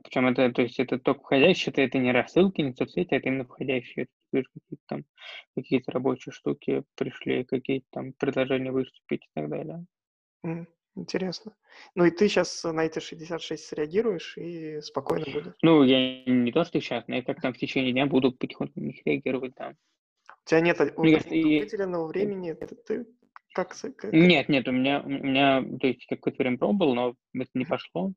Причем это, то есть это только входящие, это, это не рассылки, не соцсети, это именно входящие. Какие-то там какие-то рабочие штуки пришли, какие-то там предложения выступить и так далее. Mm. Интересно. Ну и ты сейчас на эти 66 среагируешь и спокойно будешь? Ну, я не то, что сейчас, но я как там в течение дня буду потихоньку на них реагировать, да. У тебя нет Мне кажется, и- выделенного времени, ты, ты как... как- Нет, нет, у меня, у меня, то есть, какое-то время пробовал, но это не пошло.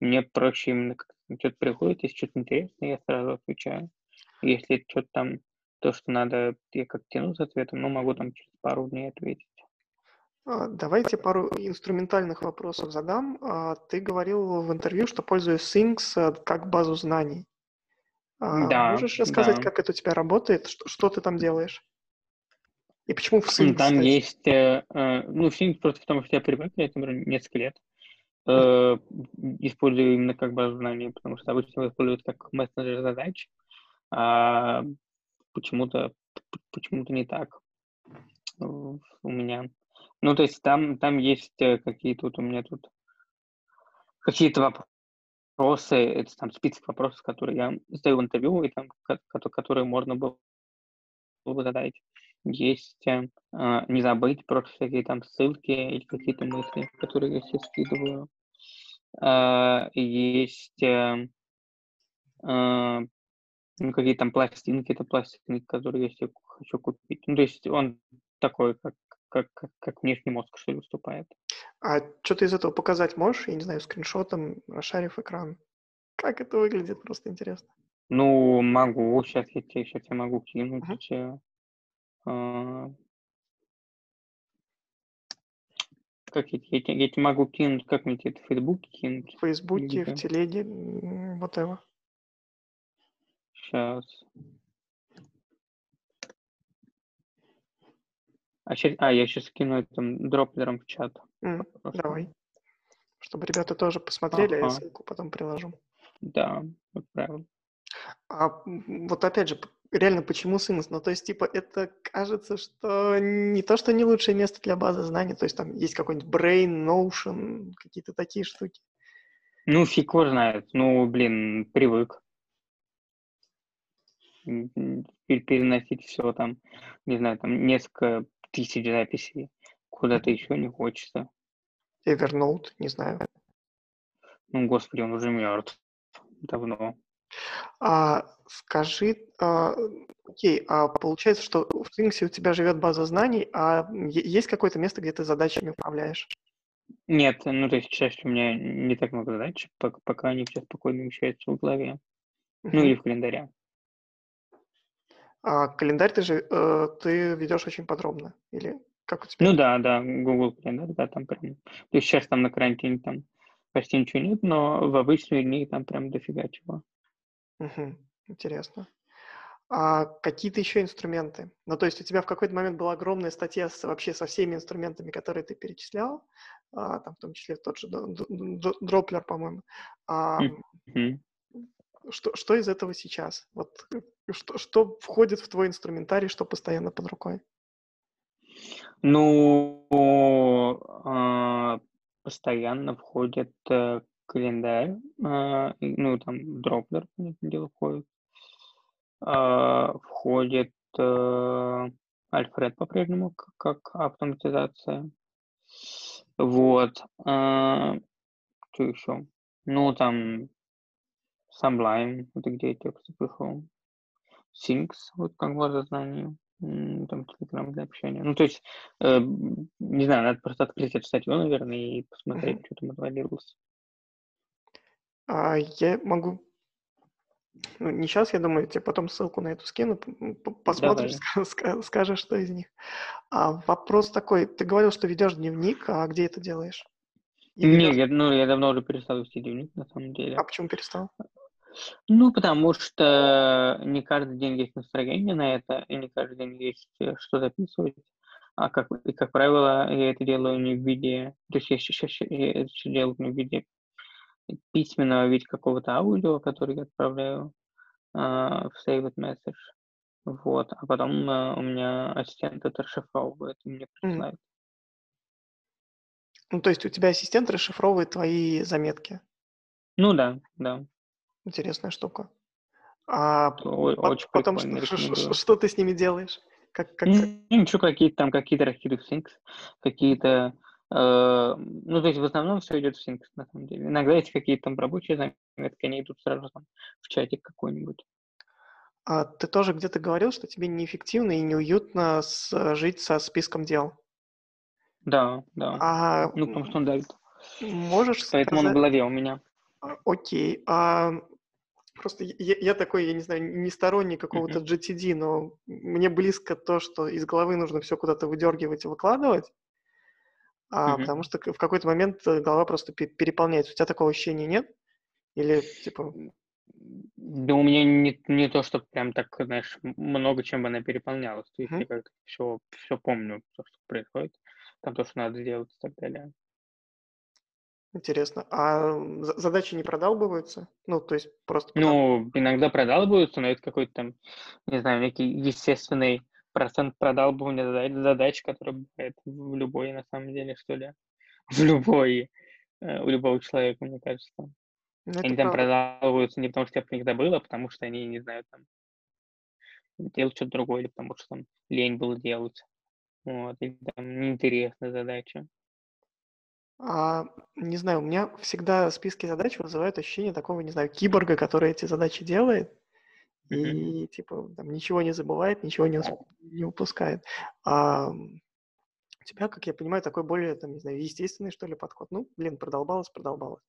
Мне проще именно, как что-то приходит, если что-то интересное, я сразу отвечаю. Если что-то там, то, что надо, я как тяну с ответом, ну, могу там через пару дней ответить. А, Давайте пару инструментальных вопросов задам. А, Ты говорил в интервью, что пользуешь Things э, как базу знаний. А, Да, Можешь рассказать, да. как это у тебя работает? Что, что ты там делаешь? И почему в Things, Там кстати? есть, э, э, ну, Sync просто потому, что я привык, я этим несколько лет э, использую именно как базу знаний, потому что обычно его используют как мессенджер задач, а почему-то почему-то не так у меня. Ну, то есть там, там есть э, какие-то вот у меня тут какие-то вопросы, это там список вопросов, которые я задаю в интервью, и там, ко- ко- которые можно было бы задать. Есть э, а, не забыть про всякие там ссылки или какие-то мысли, которые я себе скидываю. А, Есть э, а, ну, какие там пластинки, это пластинки, которые я себе хочу купить. Ну, то есть он такой, как, как, как, как внешний мозг, что ли, выступает. А что ты из этого показать можешь? Я не знаю, скриншотом, расшарив экран. Как это выглядит? Просто интересно. Ну, могу, сейчас я тебе, сейчас я могу кинуть. Э, а, Как я, я, я тебе могу кинуть, как мне тебе это в Фейсбуке кинуть? В Фейсбуке, в телеге, м, whatever. Сейчас. А, щас- а, я сейчас кину этим дроплером в чат. Просто. Давай. Чтобы ребята тоже посмотрели, а я Ага. ссылку потом приложу. Да, отправил. А вот опять же, реально, почему Things? Ну, то есть, типа, это кажется, что не то, что не лучшее место для базы знаний, то есть там есть какой-нибудь Brain, Notion, какие-то такие штуки. Ну, фиг его знает. Ну, блин, привык. Переносить все там, не знаю, там несколько тысяч записей куда-то еще не хочется. Evernote, не знаю. Ну, господи, он уже мертв. Давно. А скажи, а, окей, а получается, что в Things у тебя живет база знаний, а есть какое-то место, где ты задачами управляешь? Нет, ну, то есть чаще у меня не так много задач, пок- пока они все спокойно вмещаются в голове. Ну, или в календаре. А календарь ты же э, ты ведешь очень подробно, или как у тебя? Ну да, да, Google календарь, да, там прям. То есть сейчас там на карантине там почти ничего нет, но в обычные дни там прям дофига чего. Мгм. Интересно. А какие-то еще инструменты? Ну, то есть у тебя в какой-то момент была огромная статья с, вообще со всеми инструментами, которые ты перечислял, а, там в том числе тот же дроплер, по-моему. А, Мгм. что, что из этого сейчас? Вот э, что, что входит в твой инструментарий, что постоянно под рукой? Ну, а, постоянно входит э, календарь, и, ну, там дроплер, понятное дело, входит. А, Входит э, по-прежнему к- как автоматизация. Вот. Что еще? Ну, там Sublime, это где я тексты пишу. Syncs, вот как база знаний. Там Telegram для общения. Ну, то есть, э, не знаю, надо просто открыть эту статью, наверное, и посмотреть, что там отвалилось. А, я могу... Ну, не сейчас, я думаю, тебе потом ссылку на эту скину, посмотришь, ска- ска- скажешь, что из них. А вопрос такой, ты говорил, что ведешь дневник, а где это делаешь? И Не, ведёшь- я, ну, я давно уже перестал вести дневник, на самом деле. А почему перестал? Ну, потому что не каждый день есть настроение на это, и не каждый день есть э, что записывать. А как, и, как правило, я это делаю не в виде... То есть я сейчас я это всё делаю не в виде письменного виде какого-то аудио, который я отправляю а, в Saved Message. Вот. А потом а, у меня ассистент это расшифровывает и мне присылает. Ну, то есть у тебя ассистент расшифровывает твои заметки. Ну да, да. Интересная штука. А О- по- очень потом что, рекомендую. что ты с ними делаешь? Как, как, Ну, ничего, какие-то там, какие-то раскиды в Syncs, какие-то... э, ну, то есть в основном все идет в Syncs, на самом деле. Иногда есть какие-то там рабочие заметки, они идут сразу там в чатик какой-нибудь. А ты тоже где-то говорил, что тебе неэффективно и неуютно с, жить со списком дел. Да, да. А Ну, потому что он давит. можешь Поэтому он в сказать... голове у меня. А, Окей. А просто я, я такой, я не знаю, не сторонник какого-то. GTD, но мне близко то, что из головы нужно все куда-то выдергивать и выкладывать, а, Мгм. потому что в какой-то момент э, голова просто пе- переполняется. У тебя такого ощущения нет? Или типа... Да у меня не, не то, что прям так, знаешь, много чем бы она переполнялась. То есть Мгм. я как-то все, все помню, то, что происходит, там то, что надо сделать и так далее. Интересно. А задачи не продалбываются? Ну, то есть просто. Ну, иногда продалбываются, но это какой-то там, не знаю, некий естественный процент продалбывания задач, задач который бывает в любой, на самом деле, что ли, в любой, э, у любого человека, мне кажется. Ну, это Они там правда. продалбываются не потому, что я про них забыл, а потому что они, не знаю, там, делают что-то другое, или потому что там лень было делать. Вот, или там неинтересная задача. А, не знаю, у меня всегда списки задач вызывают ощущение такого, не знаю, киборга, который эти задачи делает и, типа, там, ничего не забывает, ничего не, не упускает. А у тебя, как я понимаю, такой более, там, не знаю, естественный, что ли, подход. Ну, блин, продолбалось, продолбалось.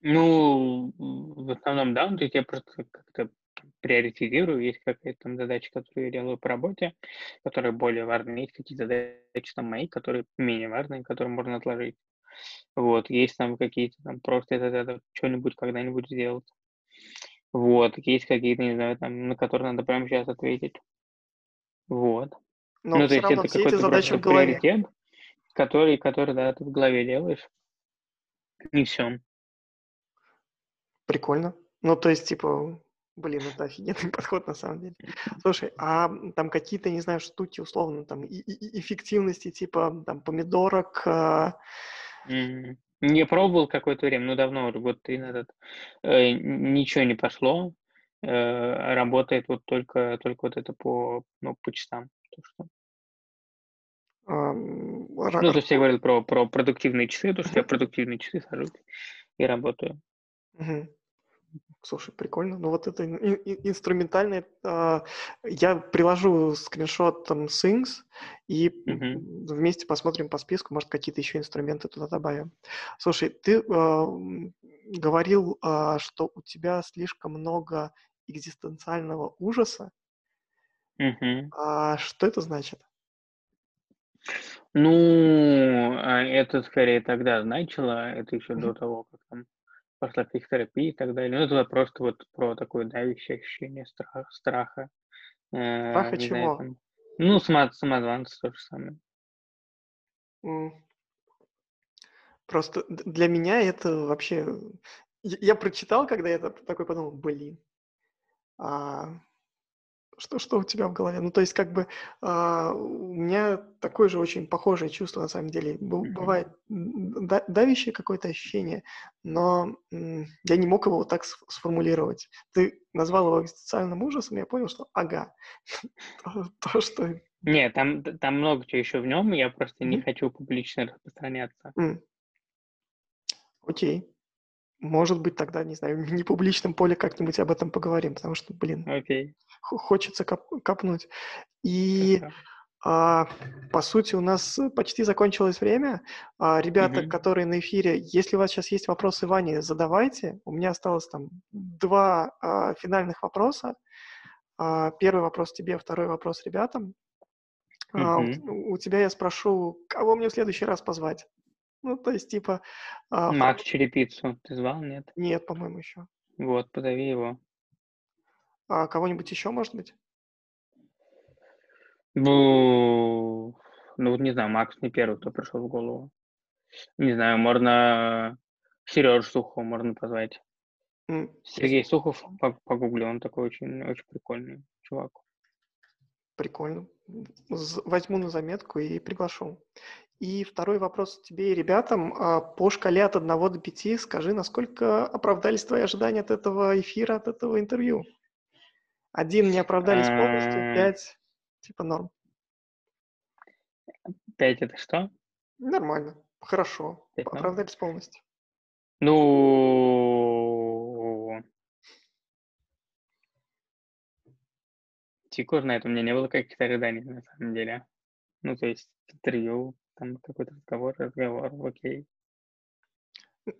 Ну, в основном, да, то есть я просто как-то приоритизирую, есть какая-то там задача, которую я делаю по работе, которая более важная, есть какие-то задачи там мои, которые менее важные, которые можно отложить. Вот, есть там какие-то там просто это, это что-нибудь когда-нибудь сделать. Вот, есть какие-то, не знаю, там, на которые надо прямо сейчас ответить. Вот. Но Ну, то есть это какой-то задачи в голове. приоритет, который, который, да, ты в голове делаешь, и все. Прикольно. Ну, то есть, типа, блин, это офигенный подход на самом деле. Слушай, а там какие-то, не знаю, штуки, условно, там, и- и- и- эффективности, типа, там, помидорок, а, Мгм. Не пробовал какое-то время, ну давно, уже год три назад. Э, н- ничего не пошло. Э, работает вот только, только вот это по, ну, по часам. То, что... ам, ра- Ну, то есть я говорил про, про продуктивные часы, то, что я Мгм. продуктивные часы сажусь и работаю. Мгм. Слушай, прикольно. Ну вот это ин- ин- инструментальное. а, Я приложу скриншот там Things и м, вместе посмотрим по списку, может какие-то еще инструменты туда добавим. Слушай, ты а, говорил, а, что у тебя слишком много экзистенциального ужаса. Мгм. А что это значит? Ну, это скорее тогда начало, это еще до Мгм. того, как там пошла психотерапия и так далее. Ну, это просто вот про такое давящее ощущение страха, страха. Э, Страха знаю, чего? там, ну, само, самозванцы то же самое. Просто для меня это вообще... Я я прочитал, когда я так- такой подумал, блин, а Что, что у тебя в голове? Ну, то есть, как бы а, у меня такое же очень похожее чувство, на самом деле. Мгм. Бывает да- давящее какое-то ощущение, но я не мог его вот так сф- сформулировать. Ты назвал его экзистенциальным ужасом, я понял, что ага, то, то, что... Не, там, много чего еще в нем, я просто не хочу публично распространяться. Окей. Может быть, тогда, не знаю, в непубличном поле как-нибудь об этом поговорим, потому что, блин, х- хочется коп- копнуть. И хорошо. А, по сути, у нас э, почти закончилось время. А, ребята, Мгм. которые на эфире, если у вас сейчас есть вопросы Ване, задавайте. У меня осталось там два а, финальных вопроса. Первый вопрос тебе, второй вопрос ребятам. А, у, тебя я спрошу, кого мне в следующий раз позвать? Ну, то есть, типа, Макс Черепицу ты звал, нет? нет, по-моему, еще. Вот, позови его. А кого-нибудь еще, может быть? Ну, ну, вот не знаю, Макс не первый, кто пришел в голову. Не знаю, можно Сережу Сухова можно позвать. Сергей Сухов, по- погугли, он такой очень, очень прикольный чувак. Прикольно. Возьму на заметку и приглашу. И второй вопрос тебе и ребятам. А, По шкале от 1 до 5 скажи, насколько оправдались твои ожидания от этого эфира, от этого интервью? Один не оправдались полностью, А, пять типа норм. Пять это что? Нормально, хорошо. Норм? Оправдались полностью. Ну, фиг знает, у меня не было каких-то ожиданий на самом деле. Ну, то есть интервью, там какой-то разговор, разговор, окей.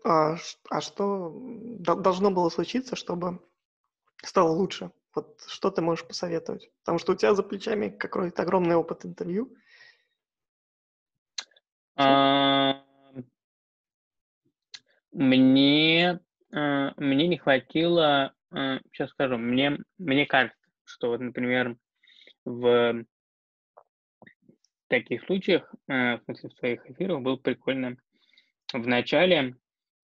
А, а что должно было случиться, чтобы стало лучше? Вот что ты можешь посоветовать? Потому что у тебя за плечами какой-то огромный опыт интервью. А, мне, а, мне не хватило, сейчас скажу, мне, мне кажется, что вот, например, в таких случаях, в смысле, в своих эфирах было прикольно в начале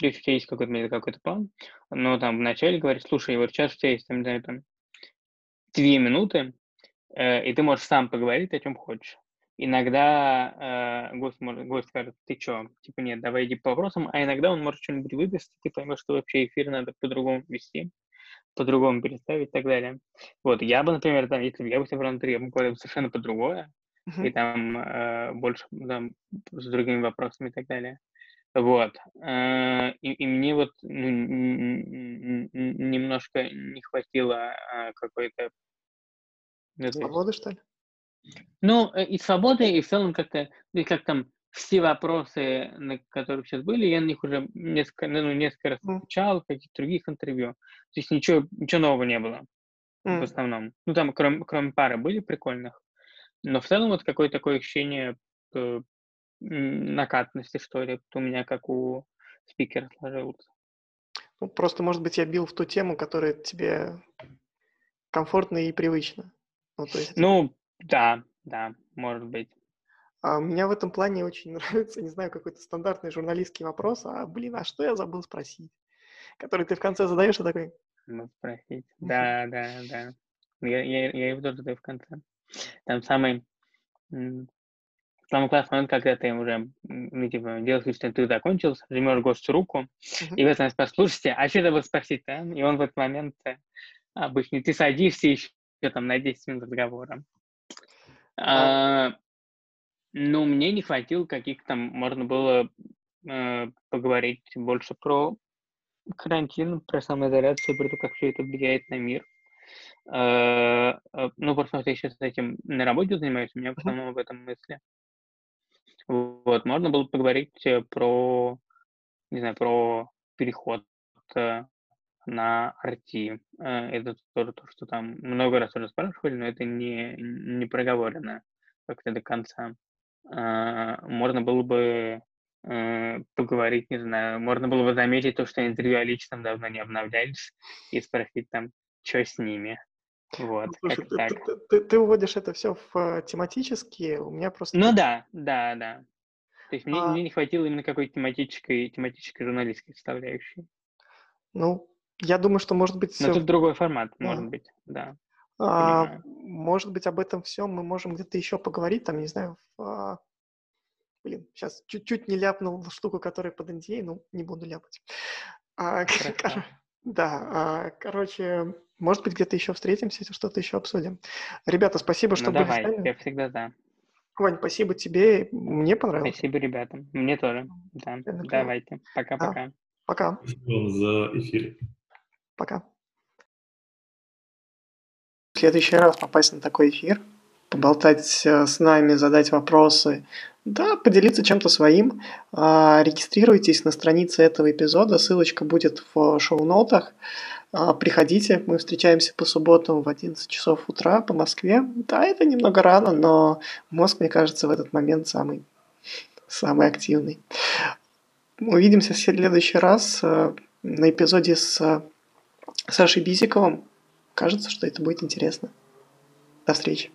есть у тебя есть какой-то, какой-то план, но там вначале говоришь, слушай, вот сейчас у тебя есть, там, знаю, там, две минуты, э, и ты можешь сам поговорить о чем хочешь. Иногда э, гость, может, гость скажет, ты что, типа, нет, давай иди по вопросам, а иногда он может что-нибудь выдаст, и ты поймешь, что вообще эфир надо по-другому вести, по-другому переставить и так далее. Вот, я бы, например, там, если бы я бы собрал интервью, я бы говорил совершенно по-другое, uh-huh. и там э, больше там, с другими вопросами и так далее. Вот. Э, и, и мне вот ну, немножко не хватило а, какой-то... Свободы, что ли? Ну, э, и свободы, и в целом как-то, ну, как там все вопросы, на которые сейчас были, я на них уже несколько, ну, несколько раз отвечал, в каких-то других интервью. То есть ничего, ничего нового не было mm. в основном. Ну, там кроме, кроме пары были прикольных. Но в целом вот какое-то такое ощущение э, накатности, что ли, у меня как у спикера сложился. Ну, просто, может быть, я бил в ту тему, которая тебе комфортна и привычна. Ну, то есть... ну да, да, может быть. А меня в этом плане очень нравится, не знаю, какой-то стандартный журналистский вопрос, а, блин, а что я забыл спросить? Который ты в конце задаешь, и такой... Ну, спросить. Да, да, да. Я, я, я его тоже задаю в конце. Там самый Самый классный момент, когда ты уже, ну, типа, делаешь вид, что ты закончил, жмешь гостю руку, uh-huh. и в этом спрашиваешь, слушайте, а что это спросить, а? И он в этот момент э, обычно, ты садишься еще там на 10 минут разговора. Uh-huh. А, ну, мне не хватило каких там, можно было э, поговорить больше про карантин, про самоизоляцию, про то, как все это влияет на мир. Э, э, ну, просто я сейчас этим на работе занимаюсь, у меня в основном в этом мысли. Вот, можно было поговорить э, про, не знаю, про переход э, на RT. Э, это тоже то, что там много раз уже спрашивали, но это не, не проговорено как-то до конца. Можно было бы поговорить, не знаю, можно было бы заметить то, что интервью о личном давно не обновлялись, и спросить там, что с ними. Вот, ну, Слушай, ты, ты, ты, ты уводишь это все в тематические, у меня просто... Ну да, да, да. То есть мне, а... мне не хватило именно какой-то тематической, тематической журналистской составляющей. Ну, я думаю, что может быть... Но тут другой формат, да. может быть, да. А, может быть, об этом всем мы можем где-то еще поговорить, там, не знаю, в, а... блин, сейчас чуть-чуть не ляпнул штуку, которая под NDA, ну, не буду ляпать. А, кор... Да, а, короче, может быть, где-то еще встретимся, что-то еще обсудим. Ребята, спасибо, что ну, были давай, с нами. я всегда да. Вань, спасибо тебе, мне понравилось. Спасибо ребятам, мне тоже. Да. Давайте, пока-пока. А, пока. Спасибо за эфир. Пока. В следующий раз попасть на такой эфир, поболтать э, с нами, задать вопросы, да, поделиться чем-то своим. А, регистрируйтесь на странице этого эпизода, ссылочка будет в шоу-нотах. А, приходите, мы встречаемся по субботам в 11 часов утра по Москве. Да, это немного рано, но мозг, мне кажется, в этот момент самый, самый активный. Увидимся в следующий раз э, на эпизоде с э, Сашей Бизиковым. Кажется, что это будет интересно. До встречи.